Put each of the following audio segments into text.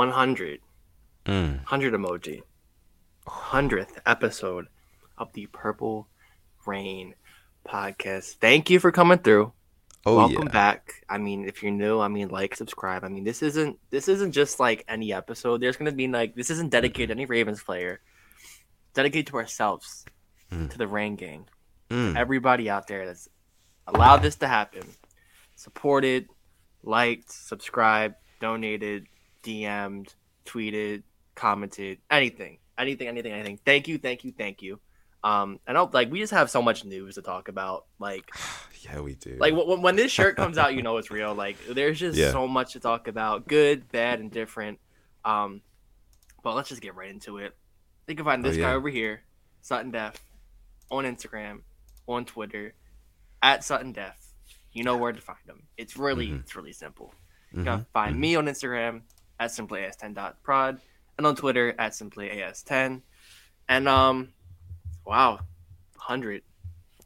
100. Mm. 100 emoji. 100th episode of the Purple Rain podcast. Thank you for coming through. Oh Welcome yeah. back. I mean, if you're new, I mean, like, subscribe. I mean, this isn't this isn't just like any episode. There's gonna be like this isn't dedicated to any Ravens player. Dedicated to ourselves, Mm. to the Rain Gang, Mm. everybody out there that's allowed this to happen, supported, liked, subscribed, donated, DM'd, tweeted, commented, anything, anything, anything, anything. Thank you, thank you, thank you. Um, and I'll, like we just have so much news to talk about. Like, Yeah, we do. like when, when this shirt comes out, you know it's real. Like, there's just Yeah. so much to talk about, good, bad, and different. Um, but let's just get right into it. You can find Oh, this yeah. guy over here, Sutton Def, on Instagram, on Twitter, at Sutton Def. You know where to find him. It's really, Mhm. it's really simple. You can Mhm, find mhm. me on Instagram at simplyas10.prod and on Twitter at simplyas10. And um, wow, hundred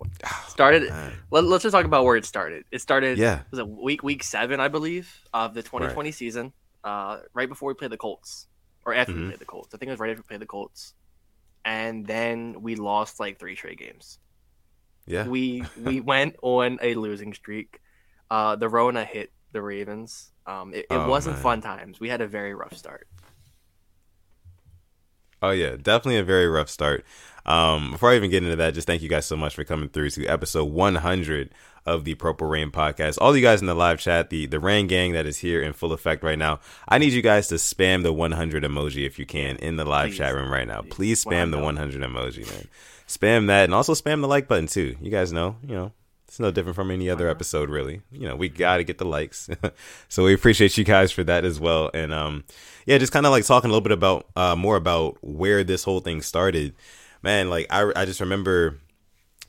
started. Man. Let, us just talk about where it started. It started. Yeah. it was a week week seven, I believe, of the 2020 season. Uh, right before we played the Colts, or after we Mhm. played the Colts. I think it was right after we played the Colts, and then we lost like three straight games. Yeah. We we went on a losing streak. Uh, the Rona hit the Ravens. Um, it, it Oh, wasn't man. fun times. We had a very rough start. Oh yeah, definitely a very rough start. Um, before I even get into that, just thank you guys so much for coming through to episode 100 of the Purple Rain podcast. All you guys in the live chat, the the Rain gang that is here in full effect right now. I need you guys to spam the 100 emoji if you can in the live Please. chat room right now. Please. Please spam the 100. 100 emoji, man. Spam that and also spam the like button too. You guys know, you know, it's no different from any other episode really. You know, we got to get the likes. so we appreciate you guys for that as well. And um yeah, just kind of like talking a little bit about uh more about where this whole thing started. Man, like I I just remember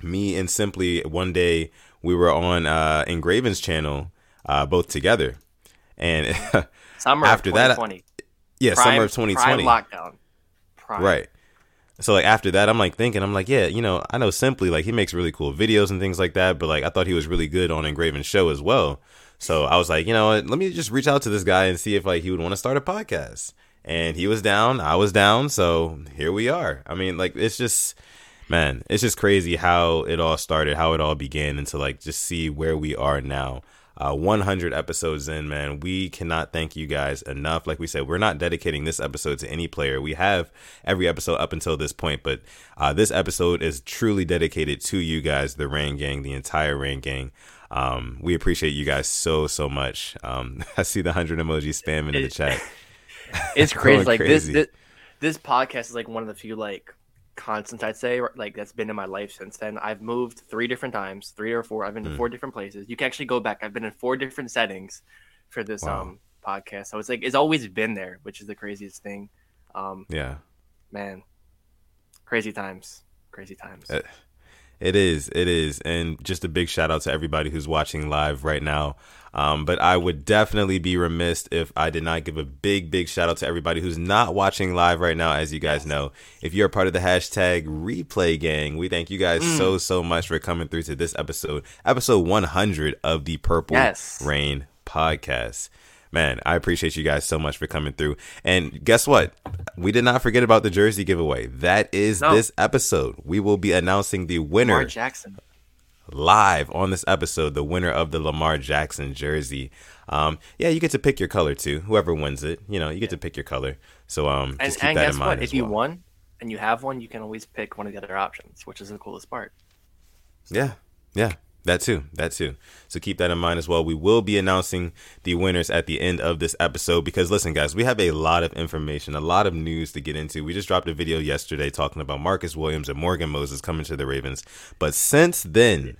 me and Simply one day we were on uh Engraven's channel uh both together. And Summer After that, yeah, Prime- summer of 2020. Prime lockdown. Prime. Right. So like after that, I'm like thinking, I'm like, yeah, you know, I know Simply like he makes really cool videos and things like that, but like I thought he was really good on Engraven's show as well. So I was like, you know let me just reach out to this guy and see if like he would want to start a podcast. And he was down, I was down, so here we are. I mean, like it's just man, it's just crazy how it all started, how it all began, and to like just see where we are now. Uh, 100 episodes in, man. We cannot thank you guys enough. Like we said, we're not dedicating this episode to any player. We have every episode up until this point, but uh, this episode is truly dedicated to you guys, the Rain Gang, the entire Rain Gang. Um, we appreciate you guys so so much. Um, I see the hundred emoji spamming in the chat. It's crazy. Like crazy. this, this, this podcast is like one of the few like constants I'd say like that's been in my life since then. I've moved three different times, three or four. I've been to Mm. four different places. You can actually go back. I've been in four different settings for this Wow. um podcast. So it's like it's always been there, which is the craziest thing. Um, Yeah. man, crazy times, crazy times. Uh, It is, it is, and just a big shout out to everybody who's watching live right now. Um, but I would definitely be remiss if I did not give a big, big shout out to everybody who's not watching live right now. As you guys know, if you're a part of the hashtag Replay Gang, we thank you guys Mm. so so much for coming through to this episode, episode 100 of the Purple Yes. Rain podcast. Man, I appreciate you guys so much for coming through. And guess what? We did not forget about the jersey giveaway. That is No. this episode. We will be announcing the winner Lamar Jackson. Live on this episode, the winner of the Lamar Jackson jersey. Um, yeah, you get to pick your color too. Whoever wins it, you know, you get to pick your color. So um, And, and that guess in mind what? If you won and you have one, you can always pick one of the other options, which is the coolest part. Yeah, yeah, that too, that too. So keep that in mind as well. We will be announcing the winners at the end of this episode because listen, guys, we have a lot of information, a lot of news to get into. We just dropped a video yesterday talking about Marcus Williams and Morgan Moses coming to the Ravens, but since then.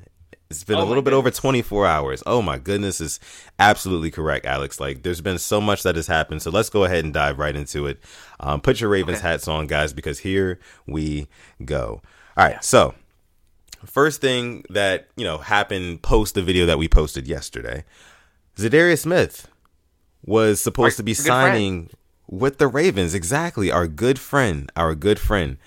It's been Oh a little bit over 24 hours. Oh my goodness, is absolutely correct, Alex. Like, there's been so much that has happened. So let's go ahead and dive right into it. Um, put your Ravens Okay. hats on, guys, because here we go. All right, so first thing that you know happened post the video that we posted yesterday Za'Darius Smith was supposed Our to be signing with the ravens. Exactly. Our good friend. Our good friend.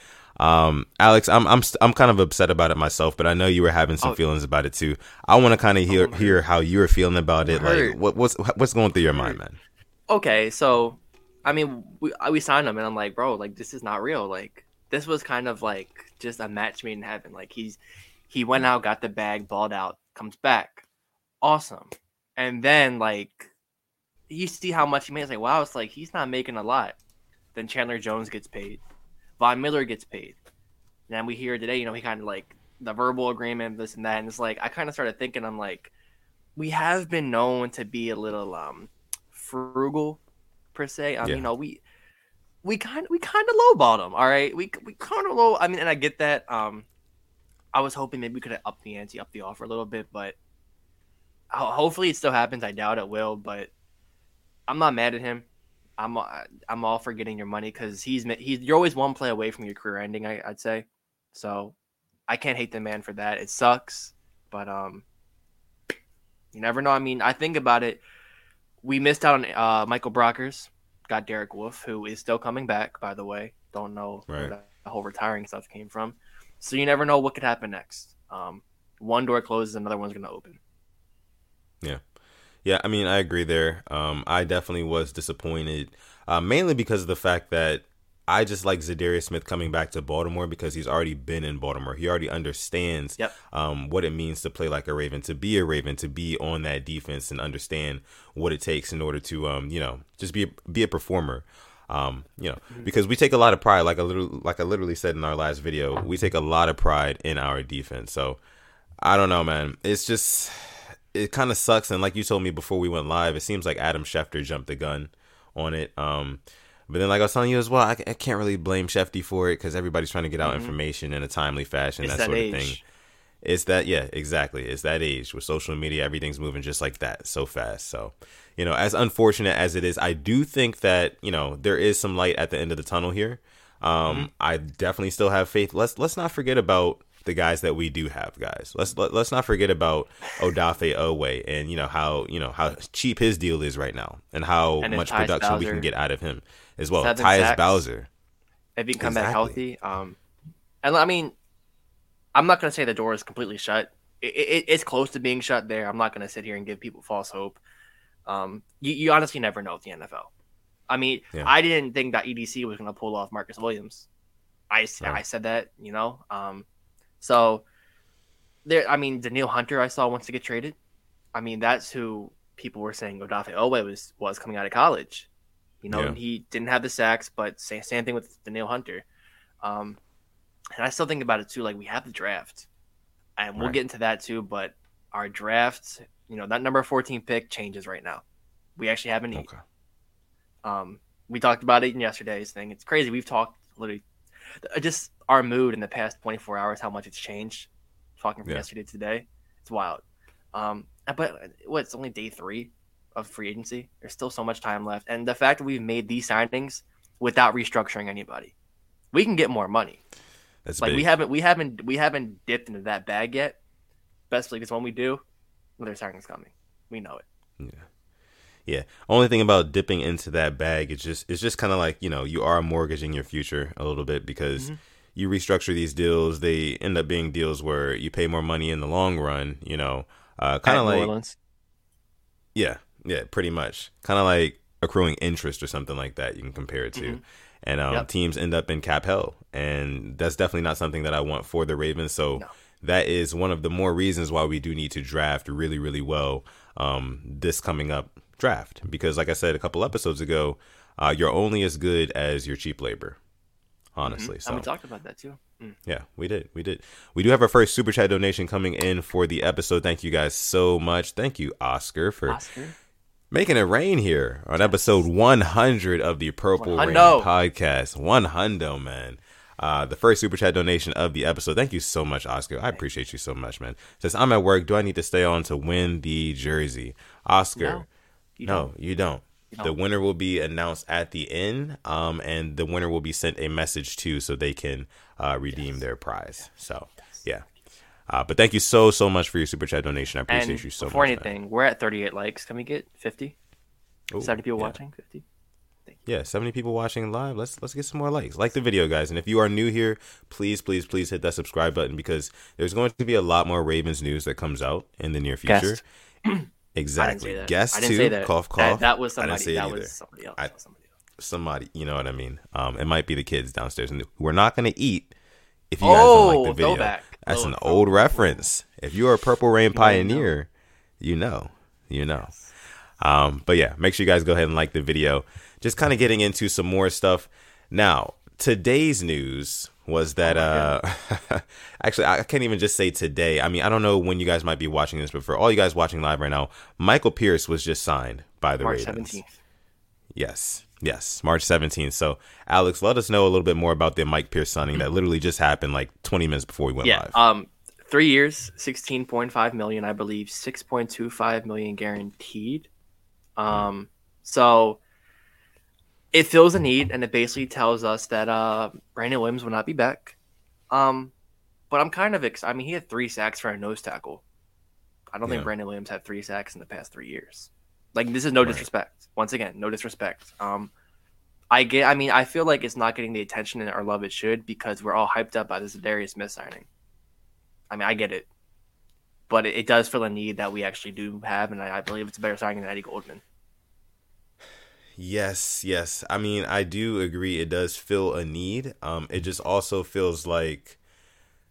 Um alex i'm i'm st- i'm kind of upset about it myself but i know you were having some Oh. feelings about it too. I want to kind of hear I'm hear how you're feeling about it. Like what what's what's going through your mind man? Okay, so I mean, we we signed him, and I'm like, bro, like this is not real. Like this was kind of like just a match made in heaven. Like he's he went out, got the bag, balled out, comes back, awesome, and then like you see how much he made. It's like wow, it's like he's not making a lot. Then Chandler Jones gets paid, Von Miller gets paid. And then we hear today, you know, he kind of like the verbal agreement, this and that, and it's like I kind of started thinking, I'm like, we have been known to be a little um frugal per se. Um, Yeah. you know, we we kind we kind of lowballed him. All right, we we kind of low. I mean, and I get that. Um, I was hoping maybe we could have upped the ante, up the offer a little bit, but hopefully it still happens. I doubt it will, but I'm not mad at him. I'm I'm all for getting your money because he's he's you're always one play away from your career ending. I, I'd say, so I can't hate the man for that. It sucks, but um, you never know. I mean, I think about it. We missed out on uh, Michael Brockers. Got Derek Wolfe, who is still coming back. By the way, don't know Right. where the whole retiring stuff came from. So you never know what could happen next. Um, one door closes, another one's gonna open. Yeah, Yeah, I mean, I agree there. Um, I definitely was disappointed, uh, mainly because of the fact that I just like Za'Darius Smith coming back to Baltimore because he's already been in Baltimore. He already understands Yep. um, what it means to play like a Raven, to be a Raven, to be on that defense, and understand what it takes in order to, um, you know, just be a, be a performer. Um, you know, because we take a lot of pride, like I literally, like I literally said in our last video, we take a lot of pride in our defense. So I don't know, man. It's just it kind of sucks. And like you told me before we went live, it seems like Adam Schefter jumped the gun on it. Um, but then, like I was telling you as well, I, I can't really blame Shefty for it because everybody's trying to get out Mhm. information in a timely fashion, It's that, that sort age. of thing. It's that, yeah, exactly. It's that age with social media, everything's moving just like that, so fast. So, you know, as unfortunate as it is, I do think that you know there is some light at the end of the tunnel here. Um, Mm-hmm. I definitely still have faith. Let's let's not forget about the guys that we do have, guys. Let's let, let's not forget about Odafe Oweh and you know how you know how cheap his deal is right now and how And much production we can get out of him as well. Tyus sacks. Bowser, if he can come back healthy. Um, and I mean, I'm not gonna say the door is completely shut. It, it, it's close to being shut there. I'm not gonna sit here and give people false hope. Um, you, you honestly never know with the NFL. I mean, Yeah. I didn't think that EDC was gonna pull off Marcus Williams. I, Right. I said that, you know. Um, so there. I mean, Danielle Hunter I saw wants to get traded. I mean, that's who people were saying Odafe Oweh was was coming out of college. You know, Yeah. he didn't have the sacks, but same, same thing with Danielle Hunter. Um, and I still think about it too. Like we have the draft, and we'll Right. get into that too. But our draft, you know, that number fourteen pick changes right now. We actually have a need. okay, Um, we talked about it in yesterday's thing. It's crazy. We've talked literally uh, just our mood in the past 24 hours, how much it's changed. Talking from Yeah. yesterday to today, it's wild. Um, but what? It's only day three of free agency. There's still so much time left, and the fact that we've made these signings without restructuring anybody, we can get more money. That's Like big. we haven't, we haven't, we haven't dipped into that bag yet. Best believe, because when we do, another signing's coming. We know it. Yeah. Yeah. Only thing about dipping into that bag is just it's just kind of like, you know, you are mortgaging your future a little bit because Mhm. you restructure these deals, they end up being deals where you pay more money in the long run, you know. Uh kind of like Orleans. yeah, yeah, pretty much. Kind of like accruing interest or something like that you can compare it to. Mhm. And um, Yep. teams end up in cap hell. And that's definitely not something that I want for the Ravens. So No. that is one of the more reasons why we do need to draft really, really well um, this coming up draft. Because, like I said a couple episodes ago, uh, you're only as good as your cheap labor. Honestly. Mhm. So and we talked about that too. Mm. yeah, we did. We did. We do have our first super chat donation coming in for the episode. Thank you guys so much. Thank you, Oscar, for Oscar. Making it rain here on episode 100 of the Purple One Rain podcast. One hundo, man. Uh, the first super chat donation of the episode. Thank you so much, Oscar. I appreciate you so much, man. Says I'm at work. Do I need to stay on to win the jersey? Oscar, No, you no, don't. you don't. The winner will be announced at the end, um, and the winner will be sent a message too, so they can uh, redeem their prize. So. Uh, but thank you so so much for your super chat donation. I appreciate And you so before much. man. anything, we're at 38 likes. Can we get 50? Ooh, 70 people yeah. watching? 50? Yeah, 70 people watching live. Let's let's get some more likes. Like the video, guys. And if you are new here, please, please, please hit that subscribe button because there's going to be a lot more Ravens news that comes out in the near future. Guest. Exactly. Guest I too. that. Cough, That, cough. that was I somebody. didn't say that was somebody else. I- was somebody else. somebody. You know what I mean? Um, it might be the kids downstairs, and we're not gonna eat if you guys don't like the Oh, video. throwback. That's Oh, an throwback. old reference. If you are a Purple Rain You already know. pioneer, you know, you know. Um, but yeah, make sure you guys go ahead and like the video. Just kind of getting into some more stuff. Now, today's news was that Oh uh actually I can't even just say today. I mean, I don't know when you guys might be watching this, but for all you guys watching live right now, Michael Pierce was just signed by the March Ravens. seventeenth. Yes. Yes, March 17th. So, Alex, let us know a little bit more about the Mike Pierce signing that literally just happened like 20 minutes before we went Yeah. live. Um, three years, sixteen point five million, I believe, six point two five million guaranteed. Um, so it fills a need, and it basically tells us that uh Brandon Williams will not be back. Um, but I'm kind of ex- I mean, he had three sacks for a nose tackle. I don't Yeah. think Brandon Williams had three sacks in the past three years. Like this is no Right. disrespect. Once again, no disrespect. Um, I get. I mean, I feel like it's not getting the attention and our love it should because we're all hyped up by this Darius Smith signing. I mean, I get it, but it, it does fill a need that we actually do have, and I, I believe it's a better signing than Eddie Goldman. Yes, yes. I mean, I do agree it does fill a need. Um it just also feels like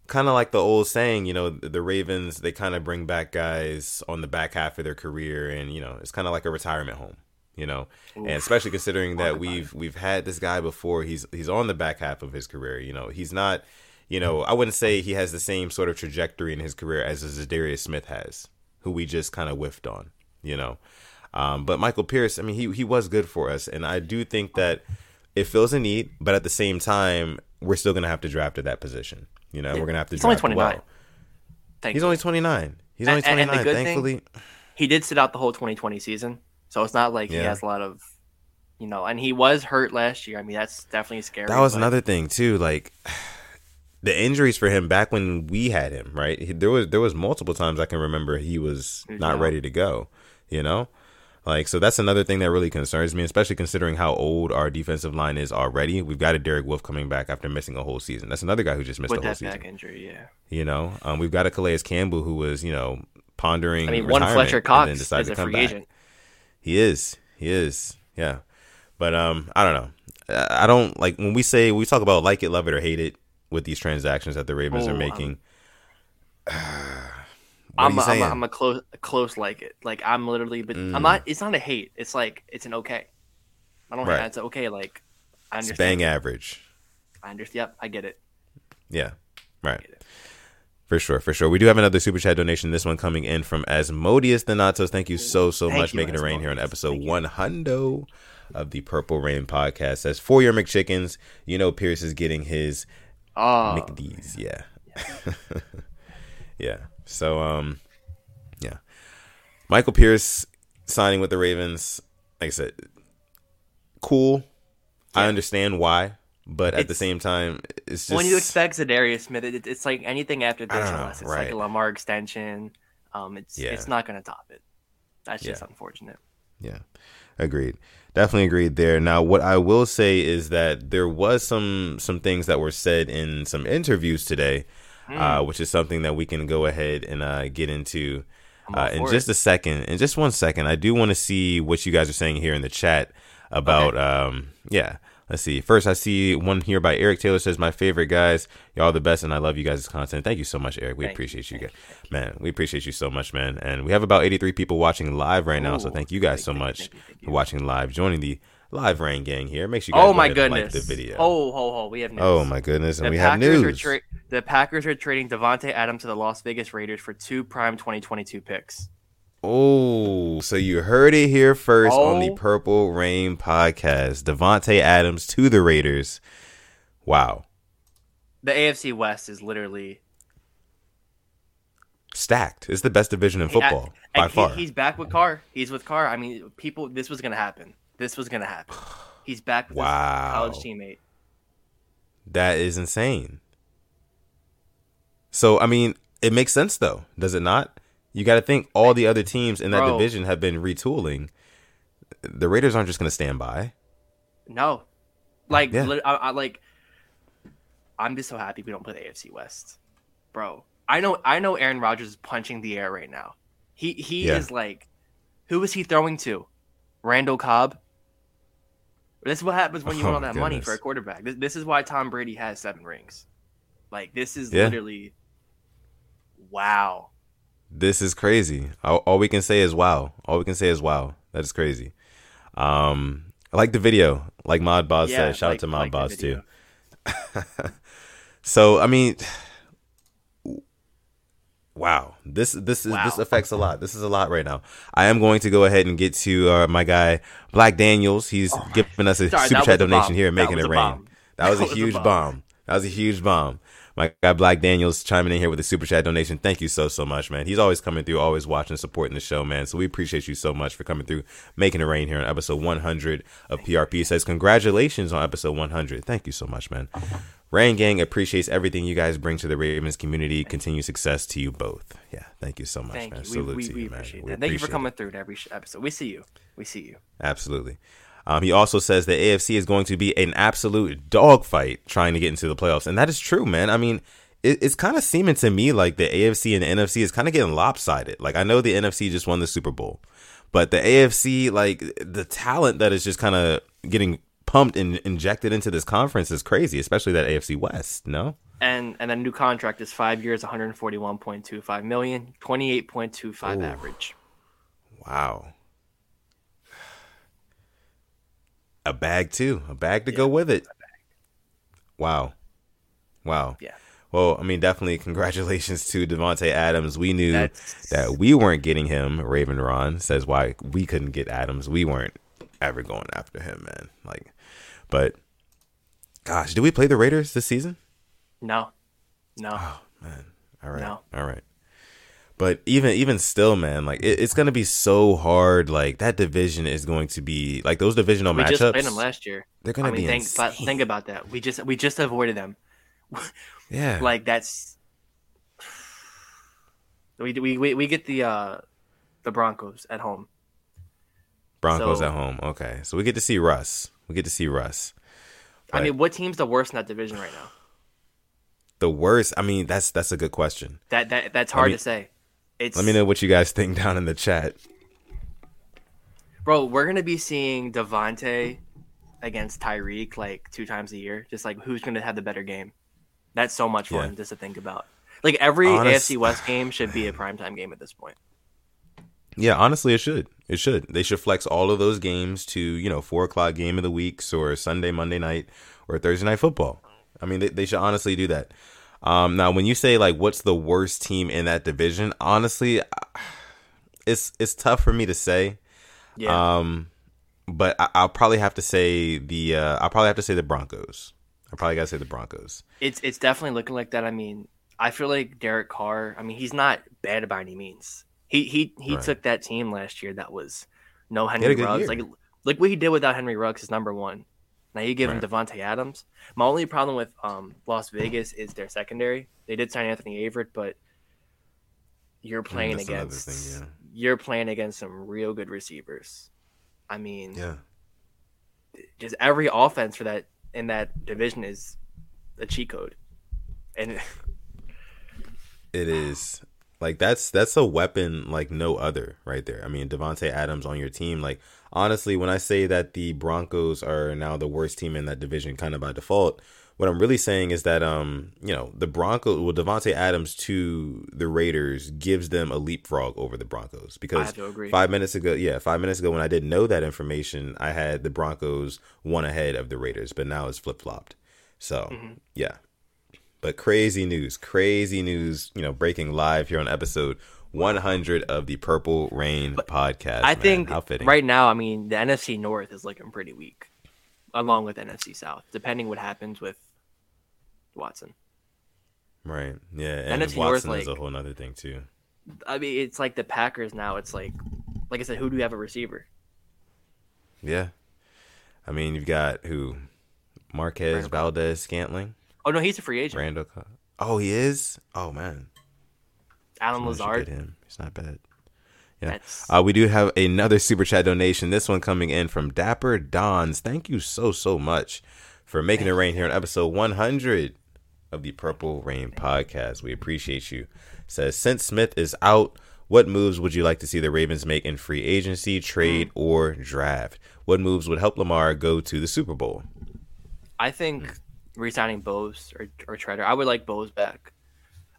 kind of like the old saying, you know, the, the Ravens they kind of bring back guys on the back half of their career and, you know, it's kind of like a retirement home, you know. and especially considering that we've we've had this guy before. He's he's on the back half of his career. You know, he's not. You know, I wouldn't say he has the same sort of trajectory in his career as Za'Darius Smith has, who we just kind of whiffed on. You know, um, but Michael Pierce, I mean, he he was good for us, and I do think that it fills a need. But at the same time, we're still gonna have to draft at that position. You know, Yeah. we're gonna have to He's only draft 29. well. He's only twenty nine. He's only twenty nine. good thing- Thankfully, he did sit out the whole 2020 season, so it's not like he has a lot of, you know, and he was hurt last year. I mean, that's definitely scary. That was but- another thing too. Like the injuries for him back when we had him, right? He, there was there was multiple times I can remember he was not out. ready to go. You know, like so that's another thing that really concerns me, especially considering how old our defensive line is already. We've got a Derek Wolfe coming back after missing a whole season. That's another guy who just missed with a whole that season. back injury. Yeah, You know, um, we've got a Calais Campbell who was you know pondering. I mean, one Fletcher and Cox is a to come free back. agent. He is. He is. Yeah. But um, I don't know. I don't like when we say we talk about like it, love it, or hate it with these transactions that the Ravens Oh, are um, making. I'm, a, I'm a, I'm, a close, a close like it. Like I'm literally, but Mm. I'm not. It's not a hate. It's like it's an okay. I don't. Right. It's okay. Like I It's understand. bang average. I understand. Yep, I get it. Yeah. Right. it. For sure, for sure. We do have another super chat donation. This one coming in from Asmodeus Donatos. Thank you so so Thank much you, making it rain here on episode one hundo of the Purple Rain podcast. Says for your McChickens, you know Pierce is getting his Oh, McD's, yeah. yeah. So um yeah. Michael Pierce signing with the Ravens, like I said, cool. I understand why, but at the same time, it's just when you expect Za'Darius Smith, it, it's like anything after this, unless it's right. like a Lamar extension. Um, it's Yeah. it's not going to top it. That's just Yeah. unfortunate. Yeah, agreed. Definitely agreed there. Now, what I will say is that there was some some things that were said in some interviews today, uh, which is something that we can go ahead and uh, get into uh, in just it. a second. In just one second, I do want to see what you guys are saying here in the chat about. Um, yeah, let's see. First, I see one here by Eric Taylor says, "My favorite guys, y'all the best, and I love you guys' content. Thank you so much, Eric. We Thank appreciate you, thank guys, man. We appreciate you so much, man. And we have about 83 people watching live right now, so thank you guys thank so you, much you, you. for watching live, joining the live rain gang here. Make sure you guys Oh my goodness! like the video. Oh, ho, ho, we have news. Oh, my goodness, and The we have Packers are news. tra- the Packers are trading Davante Adams to the Las Vegas Raiders for two prime 2022 picks. Oh, so you heard it here first on the Oh. Purple Rain podcast. Davante Adams to the Raiders. Wow, The AFC West is literally stacked. It's the best division in football I- by he- far. he's back with Carr. He's with Carr. I mean, people. This was gonna happen. This was gonna happen. He's back with Wow. his college teammate. That is insane. So, I mean, it makes sense though, does it not? You got to think all the other teams in that Bro. division have been retooling. The Raiders aren't just going to stand by. No, like, Yeah. I, I like. I'm just so happy we don't play the AFC West, bro. I know, I know. Aaron Rodgers is punching the air right now. He he Yeah. is like, who is he throwing to? Randall Cobb. But this is what happens when you Oh, want all that money for a quarterback. This, this is why Tom Brady has seven rings. Like this is Yeah. literally, wow. This is crazy. All, all we can say is wow. All we can say is wow. That is crazy. Um, I like the video, like Mod Boss Yeah, said. Shout like- out to Mod like Boss too. So I mean, wow. This this is this affects a lot. This is a lot right now. I am going to go ahead and get to uh, my guy Black Daniels. He's giving us a Oh Sorry, super chat donation here and making it rain. That was That a was a huge bomb. bomb. That was a huge bomb. My guy Black Daniels chiming in here with a super chat donation. Thank you so so much, man. He's always coming through, always watching, supporting the show, man. So we appreciate you so much for coming through, making it rain here on episode 100 of PRP. He says congratulations on episode 100. Thank you so much, man. Rain Gang appreciates everything you guys bring to the Ravens community. Continued success to you both. Yeah, thank you so much, Thank man. you. We, Salute we, to we you, man. appreciate We that. Thank you for appreciate it. coming through to every episode. We see you. We see you. Absolutely. Um, he also says the AFC is going to be an absolute dogfight trying to get into the playoffs, and that is true, man. I mean, it, it's kind of seeming to me like the AFC and the NFC is kind of getting lopsided. Like I know the NFC just won the Super Bowl, but the AFC, like the talent that is just kind of getting pumped and injected into this conference is crazy, especially that AFC West. No, And and then new contract is five years, 141.25 million, 28.25 Ooh. average. wow, a bag too, a bag to go with it. Wow, wow. Yeah. Well, I mean, definitely congratulations to Davante Adams. We knew That's- that we weren't getting him. Raven Ron says why we couldn't get Adams. We weren't ever going after him, man. Like, but gosh, did we play the Raiders this season? No. No. Oh man, all right, No. all right. But even even still, man, like it, it's gonna be so hard. Like that division is going to be like those divisional we matchups. We just played them last year. They're gonna I mean, be think, insane. think about that. We just we just avoided them. yeah, Like that's we we we, we get the uh the Broncos at home. Broncos so- at home. Okay, so we get to see Russ. We get to see Russ. I mean, what team's the worst in that division right now? The worst. I mean, that's that's a good question. That that that's hard me- to say. It's Let me know what you guys think down in the chat. bro. We're gonna be seeing Davante against Tyreek like two times a year. Just like who's gonna have the better game. That's so much fun Yeah. just to think about. Like every Honest- AFC West game should be a primetime game at this point. Yeah, honestly, it should. It should. They should flex all of those games to you know four o'clock game of the weeks or Sunday, Monday night, or Thursday night football. I mean, they, they should honestly do that. Um, now, when you say like, what's the worst team in that division? Honestly, it's it's tough for me to say. Yeah. Um, but I, I'll probably have to say the uh, I'll probably have to say the Broncos. I probably gotta say the Broncos. It's it's definitely looking like that. I mean, I feel like Derek Carr. I mean, he's not bad by any means. He he he Right. took that team last year that was no Henry Ruggs. year. Like look what he did without Henry Ruggs is number one. Now you give him Right. Davante Adams. My only problem with um, Las Vegas is their secondary. They did sign Anthony Averett, but you're playing Mm, that's another against thing, yeah. you're playing against some real good receivers. I mean, Yeah. just every offense for that in that division is a cheat code, and It is like that's that's a weapon like no other right there. I mean, Davante Adams on your team. Like honestly, when I say that the Broncos are now the worst team in that division, kind of by default, what I'm really saying is that um you know the Broncos, well Davante Adams to the Raiders gives them a leapfrog over the Broncos because have to agree. five minutes ago, yeah, five minutes ago when I didn't know that information, I had the Broncos one ahead of the Raiders, but now it's flip flopped. So Mm-hmm. yeah, but crazy news, crazy news, you know, breaking live here on episode 100 of the Purple Rain podcast. I man. think How fitting. right now, I mean, the NFC North is looking pretty weak, along with NFC South, depending what happens with Watson. Right. Yeah. And NFC North, Watson is a whole other thing, too. I mean, it's like the Packers now. It's like, like I said, who do you have a receiver? Yeah. I mean, you've got who? Marquez. Valdes-Scantling? Oh no, he's a free agent. Randall. Co- Oh, he is? Oh, man. Allen Someone Lazard. Him. He's not bad. Yeah. Uh, we do have another super chat donation. This one coming in from Dapper Dons. Thank you so so much for making it rain here on episode 100 of the Purple Rain podcast. We appreciate you. Says since Smith is out, What moves would you like to see the Ravens make in free agency, trade, Hmm. or draft? What moves would help Lamar go to the Super Bowl? I think re-signing Bose or or Treader. I would like Bose back.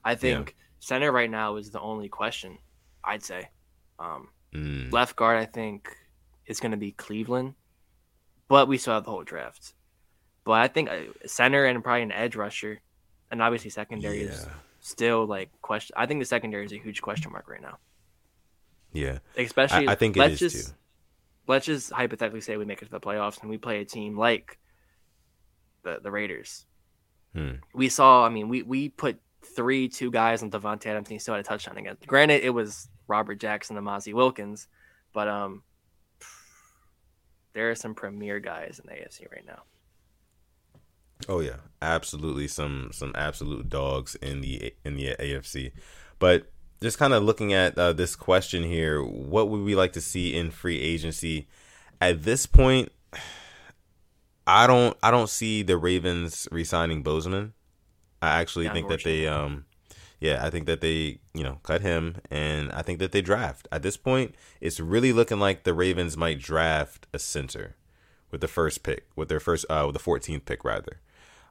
I think center right now is the only question. I'd say. Um, Mm, left guard, I think, is going to be Cleveland, but we still have the whole draft. But I think uh, center and probably an edge rusher, and obviously secondary is still like question. I think the secondary is a huge question mark right now. yeah, Especially, I, I think it let's just too. let's just hypothetically say we make it to the playoffs and we play a team like the the Raiders. Hmm. We saw, I mean, we we put three two guys on Davante Adams and he still had a touchdown against. Granted, it was Robert Jackson and Mozzie Wilkins, but um, there are some premier guys in the AFC right now. Oh yeah, absolutely. Some some absolute dogs in the in the AFC, but just kind of looking at uh, this question here, what would we like to see in free agency? At this point, I don't I don't see the Ravens re-signing Bozeman. I actually Yeah, think that they um yeah, I think that they, you know, cut him and I think that they draft. At this point, it's really looking like the Ravens might draft a center with the first pick, with their first uh with the 14th pick rather.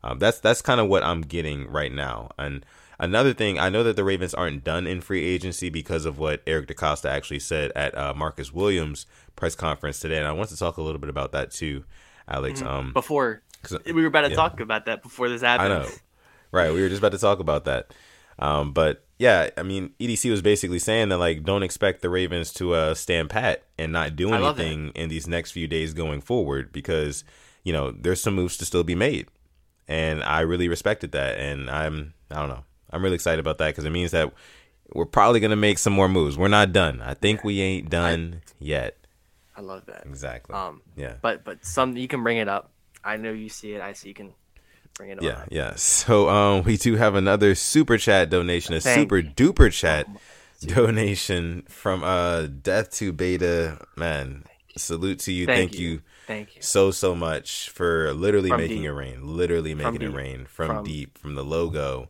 Um, that's that's kind of what I'm getting right now. And another thing, I know that the Ravens aren't done in free agency because of what Eric DeCosta actually said at uh, Marcus Williams' press conference today, and I want to talk a little bit about that too, Alex. Um, Before 'cause- we were about to yeah. talk about that before this happened. I know, right? We were just about to talk about that, um, but yeah, I mean, EDC was basically saying that like, don't expect the Ravens to uh, stand pat and not do anything in these next few days going forward because you know there's some moves to still be made, and I really respected that, and I'm I don't know, I'm really excited about that because it means that we're probably gonna make some more moves. We're not done. I think we ain't done yet. I love that. Exactly. Um, yeah. but but some you can bring it up. I know you see it. I see you can bring it up. yeah. Yeah. So um we do have another super chat donation, a Thank super duper chat donation from uh Death to Beta. Man, salute to you. Thank, Thank you. you. Thank you. so so much for literally From making deep. it rain. Literally From making it deep. rain from, From- deep, from the logo,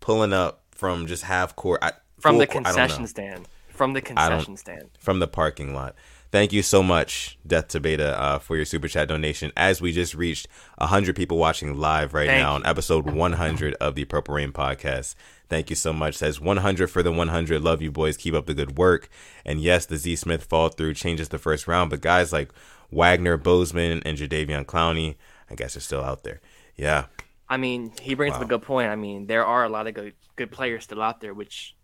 pulling up from just half court I, From the court- I don't know concession stand. From the concession stand. from the parking lot. Thank you so much, Death to Beta, uh, for your super chat donation. As we just reached 100 people watching live right Thank now on episode 100 of the Purple Rain podcast. Thank you so much. Says 100 for the 100. Love you boys. Keep up the good work. And yes, the Z Smith fall through changes the first round, but guys like Wagner, Bozeman, and Jadeveon Clowney, I guess are still out there. Yeah. I mean, he brings up a good point. I mean, there are a lot of good good players still out there, which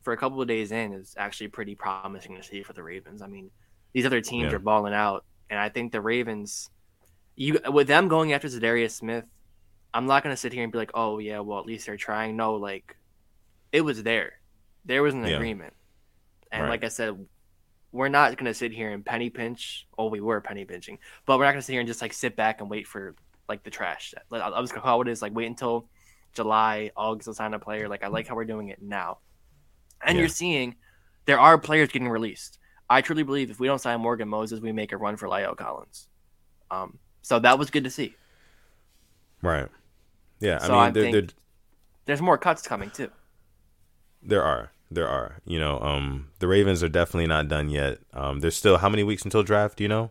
for a couple of days in is actually pretty promising to see for the Ravens. I mean, these other teams Yeah. are balling out, and I think the Ravens, you with them going after Za'Darius Smith, I'm not gonna sit here and be like, oh yeah, well at least they're trying. No, like it was there, there was an Yeah. agreement, and Right. like I said. We're not gonna sit here and penny pinch. Oh, we were penny pinching, but we're not gonna sit here and just like sit back and wait for like the trash. Like, I was gonna call it is like wait until July, August to sign a player. Like I like how we're doing it now, and Yeah. you're seeing there are players getting released. I truly believe if we don't sign Morgan Moses, we make a run for La'el Collins. Um, so that was good to see. Right. Yeah. I So mean, I they're, they're There's more cuts coming too. There are. There are. You know, um, the Ravens are definitely not done yet. Um, there's still how many weeks until draft? Do you know?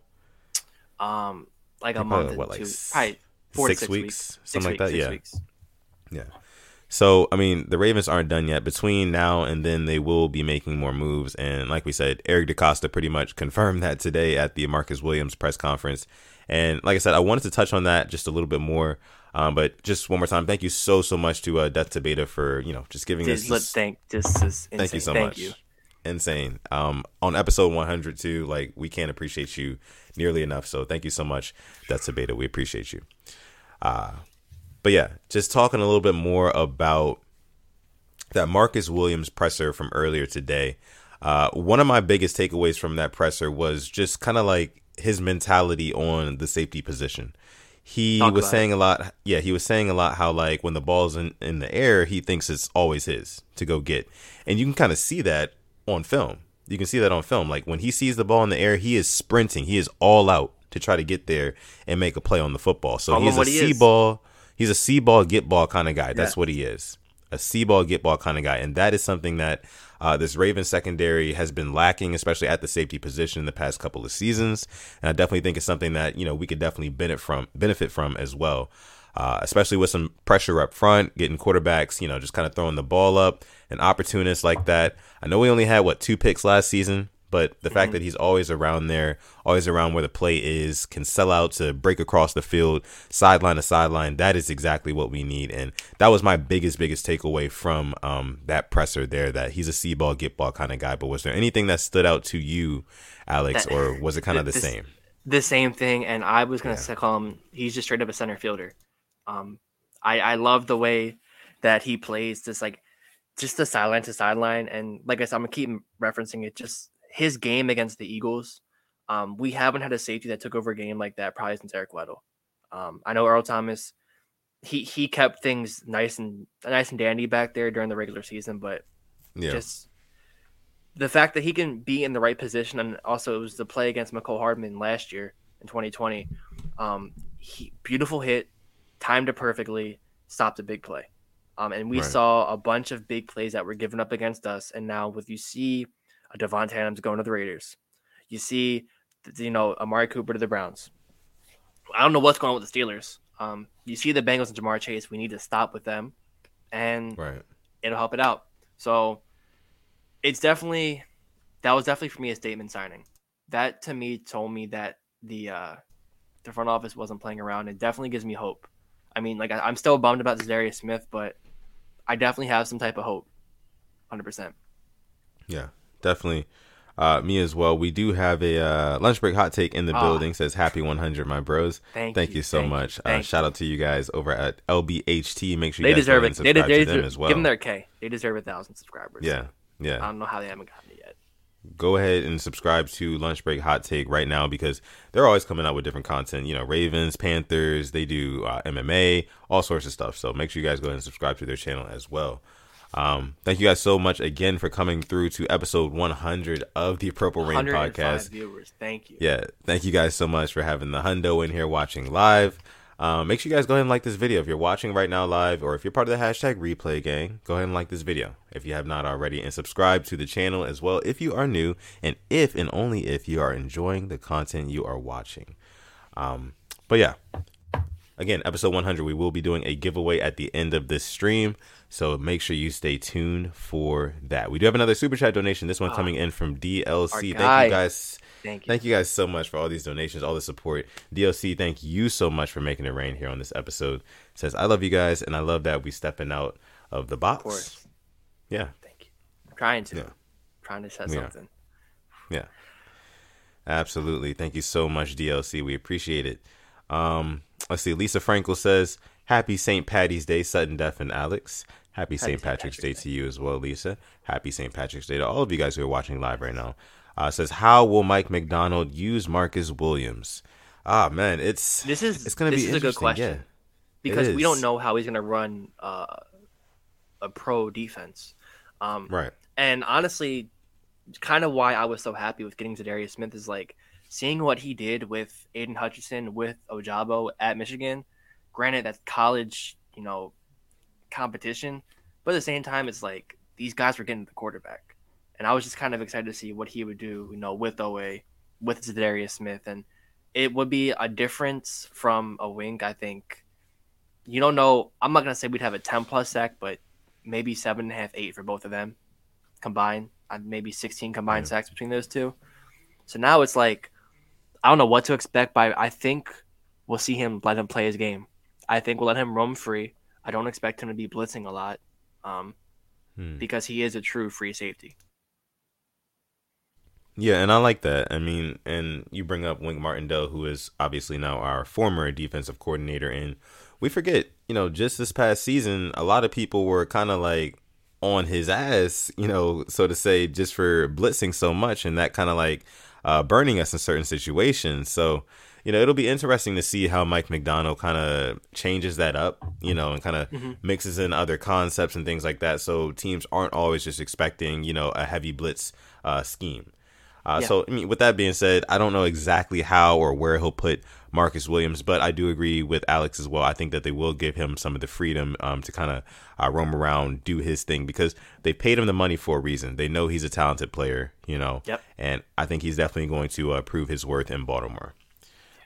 Um, like a Probably, month, what, like two, probably four six to six weeks, weeks, something six like weeks, that? six Yeah. weeks. Yeah. So, I mean, the Ravens aren't done yet. Between now and then, they will be making more moves. And like we said, Eric DeCosta pretty much confirmed that today at the Marcus Williams press conference. And like I said, I wanted to touch on that just a little bit more. Um, but just one more time, thank you so, so much to uh, Death to Beta for, you know, just giving us Just let this thank just is Thank you so Thank much. you. Insane. Um, on episode 100 too, like we can't appreciate you nearly enough. So thank you so much. That's a beta. We appreciate you. Uh, but yeah, just talking a little bit more about that Marcus Williams presser from earlier today. Uh, one of my biggest takeaways from that presser was just kind of like his mentality on the safety position. He Talk was saying a lot. Yeah, he was saying a lot how like when the ball's in, in the air, he thinks it's always his to go get. And you can kind of see that on film. You can see that on film. Like when he sees the ball in the air, he is sprinting. He is all out to try to get there and make a play on the football. So he's a he see is. ball. He's a see ball, get ball kind of guy. That's Yeah. what he is. a see ball, get ball kind of guy, and that is something that uh, this Ravens secondary has been lacking, especially at the safety position in the past couple of seasons. And I definitely think it's something that you know we could definitely benefit from benefit from as well. Uh, especially with some pressure up front, getting quarterbacks, you know, just kind of throwing the ball up, an opportunist like that. I know we only had what two picks last season, but the mm-hmm. fact that he's always around there, always around where the play is, can sell out to break across the field, sideline to sideline, that is exactly what we need. And that was my biggest, biggest takeaway from um, that presser there that he's a see ball, get ball kind of guy. But was there anything that stood out to you, Alex, that, or was it kind of the, same? The same thing. And I was going to yeah. call him, he's just straight up a center fielder. Um, I, I love the way that he plays this like just the sideline to sideline. And like I said, I'm gonna keep referencing it. Just his game against the Eagles, um, we haven't had a safety that took over a game like that probably since Eric Weddle. Um, I know Earl Thomas, he he kept things nice and nice and dandy back there during the regular season, but yeah. just the fact that he can be in the right position, and also it was the play against Mecole Hardman last year in 2020. Um, he beautiful hit, timed it perfectly, stopped a big play. Um, and we right. saw a bunch of big plays that were given up against us. And now with you see a Davante Adams going to the Raiders. You see, you know, Amari Cooper to the Browns. I don't know what's going on with the Steelers. Um, you see the Bengals and Ja'Marr Chase. We need to stop with them, and right. it'll help it out. So it's definitely that was definitely for me a statement signing. That to me told me that the uh, the front office wasn't playing around. It definitely gives me hope. I mean, like I, am still bummed about Darius Smith, but I definitely have some type of hope. Hundred percent. Yeah, definitely. Uh, me as well. We do have a uh, lunch break hot take in the ah. building. Says happy 100, my bros. Thank, Thank you, you so thank much. You, uh, shout out to you guys over at LBHT. Make sure they you guys deserve it. They, they, they deserve as well. Give them their K. They deserve a thousand subscribers. Yeah, yeah. I don't know how they haven't gotten it yet. Go ahead and subscribe to Lunch Break Hot Take right now because they're always coming out with different content. You know, Ravens, Panthers, they do uh, MMA, all sorts of stuff. So make sure you guys go ahead and subscribe to their channel as well. Um, thank you guys so much again for coming through to episode 100 of the Purple Rain podcast. Viewers, thank you. Yeah, thank you guys so much for having the hundo in here watching live. Um, make sure you guys go ahead and like this video if you're watching right now live, or if you're part of the hashtag replay gang. Go ahead and like this video if you have not already, and subscribe to the channel as well if you are new, and if and only if you are enjoying the content you are watching. Um, but yeah, again, episode 100, we will be doing a giveaway at the end of this stream. So make sure you stay tuned for that. We do have another super chat donation. This one ah, coming in from DLC. Thank you guys. Thank you. Thank you guys so much for all these donations, all the support. DLC, thank you so much for making it rain here on this episode. It says I love you guys and I love that we stepping out of the box. Of course. Yeah. Thank you. I'm trying to. Yeah. I'm trying to set something. Yeah. Absolutely. Thank you so much, DLC. We appreciate it. Um, let's see. Lisa Frankel says, Happy St. Patty's Day, Sudden Death and Alex. Happy St. Patrick's, Patrick's Day, Day to you as well, Lisa. Happy St. Patrick's Day to all of you guys who are watching live right now. Uh, says, how will Mike Macdonald use Marcus Williams? Ah, man, it's this is it's going to be is a good question yeah, because we don't know how he's going to run uh, a pro defense. Um, right. And honestly, kind of why I was so happy with getting Za'Darius Smith is like seeing what he did with Aidan Hutchinson with Ojabo at Michigan. Granted, that's college, you know, competition, but at the same time, it's like these guys were getting the quarterback, and I was just kind of excited to see what he would do, you know, with OA, with Za'Darius Smith, and it would be a difference from a wink. I think you don't know. I'm not gonna say we'd have a 10 plus sack, but maybe seven and a half, eight for both of them combined. Uh, maybe 16 combined yeah. sacks between those two. So now it's like I don't know what to expect, but I think we'll see him let him play his game. I think we'll let him roam free. I don't expect him to be blitzing a lot um, hmm. because he is a true free safety. Yeah, and I like that. I mean, and you bring up Wink Martindale, who is obviously now our former defensive coordinator, and we forget, you know, just this past season, a lot of people were kind of like on his ass, you know, so to say, just for blitzing so much, and that kind of like uh, burning us in certain situations. So you know, it'll be interesting to see how Mike Macdonald kind of changes that up, you know, and kind of mm-hmm. mixes in other concepts and things like that. So teams aren't always just expecting, you know, a heavy blitz uh, scheme. Uh, Yeah. So, I mean, with that being said, I don't know exactly how or where he'll put Marcus Williams, but I do agree with Alex as well. I think that they will give him some of the freedom um, to kind of uh, roam around, do his thing because they paid him the money for a reason. They know he's a talented player, you know, Yep. and I think he's definitely going to uh, prove his worth in Baltimore.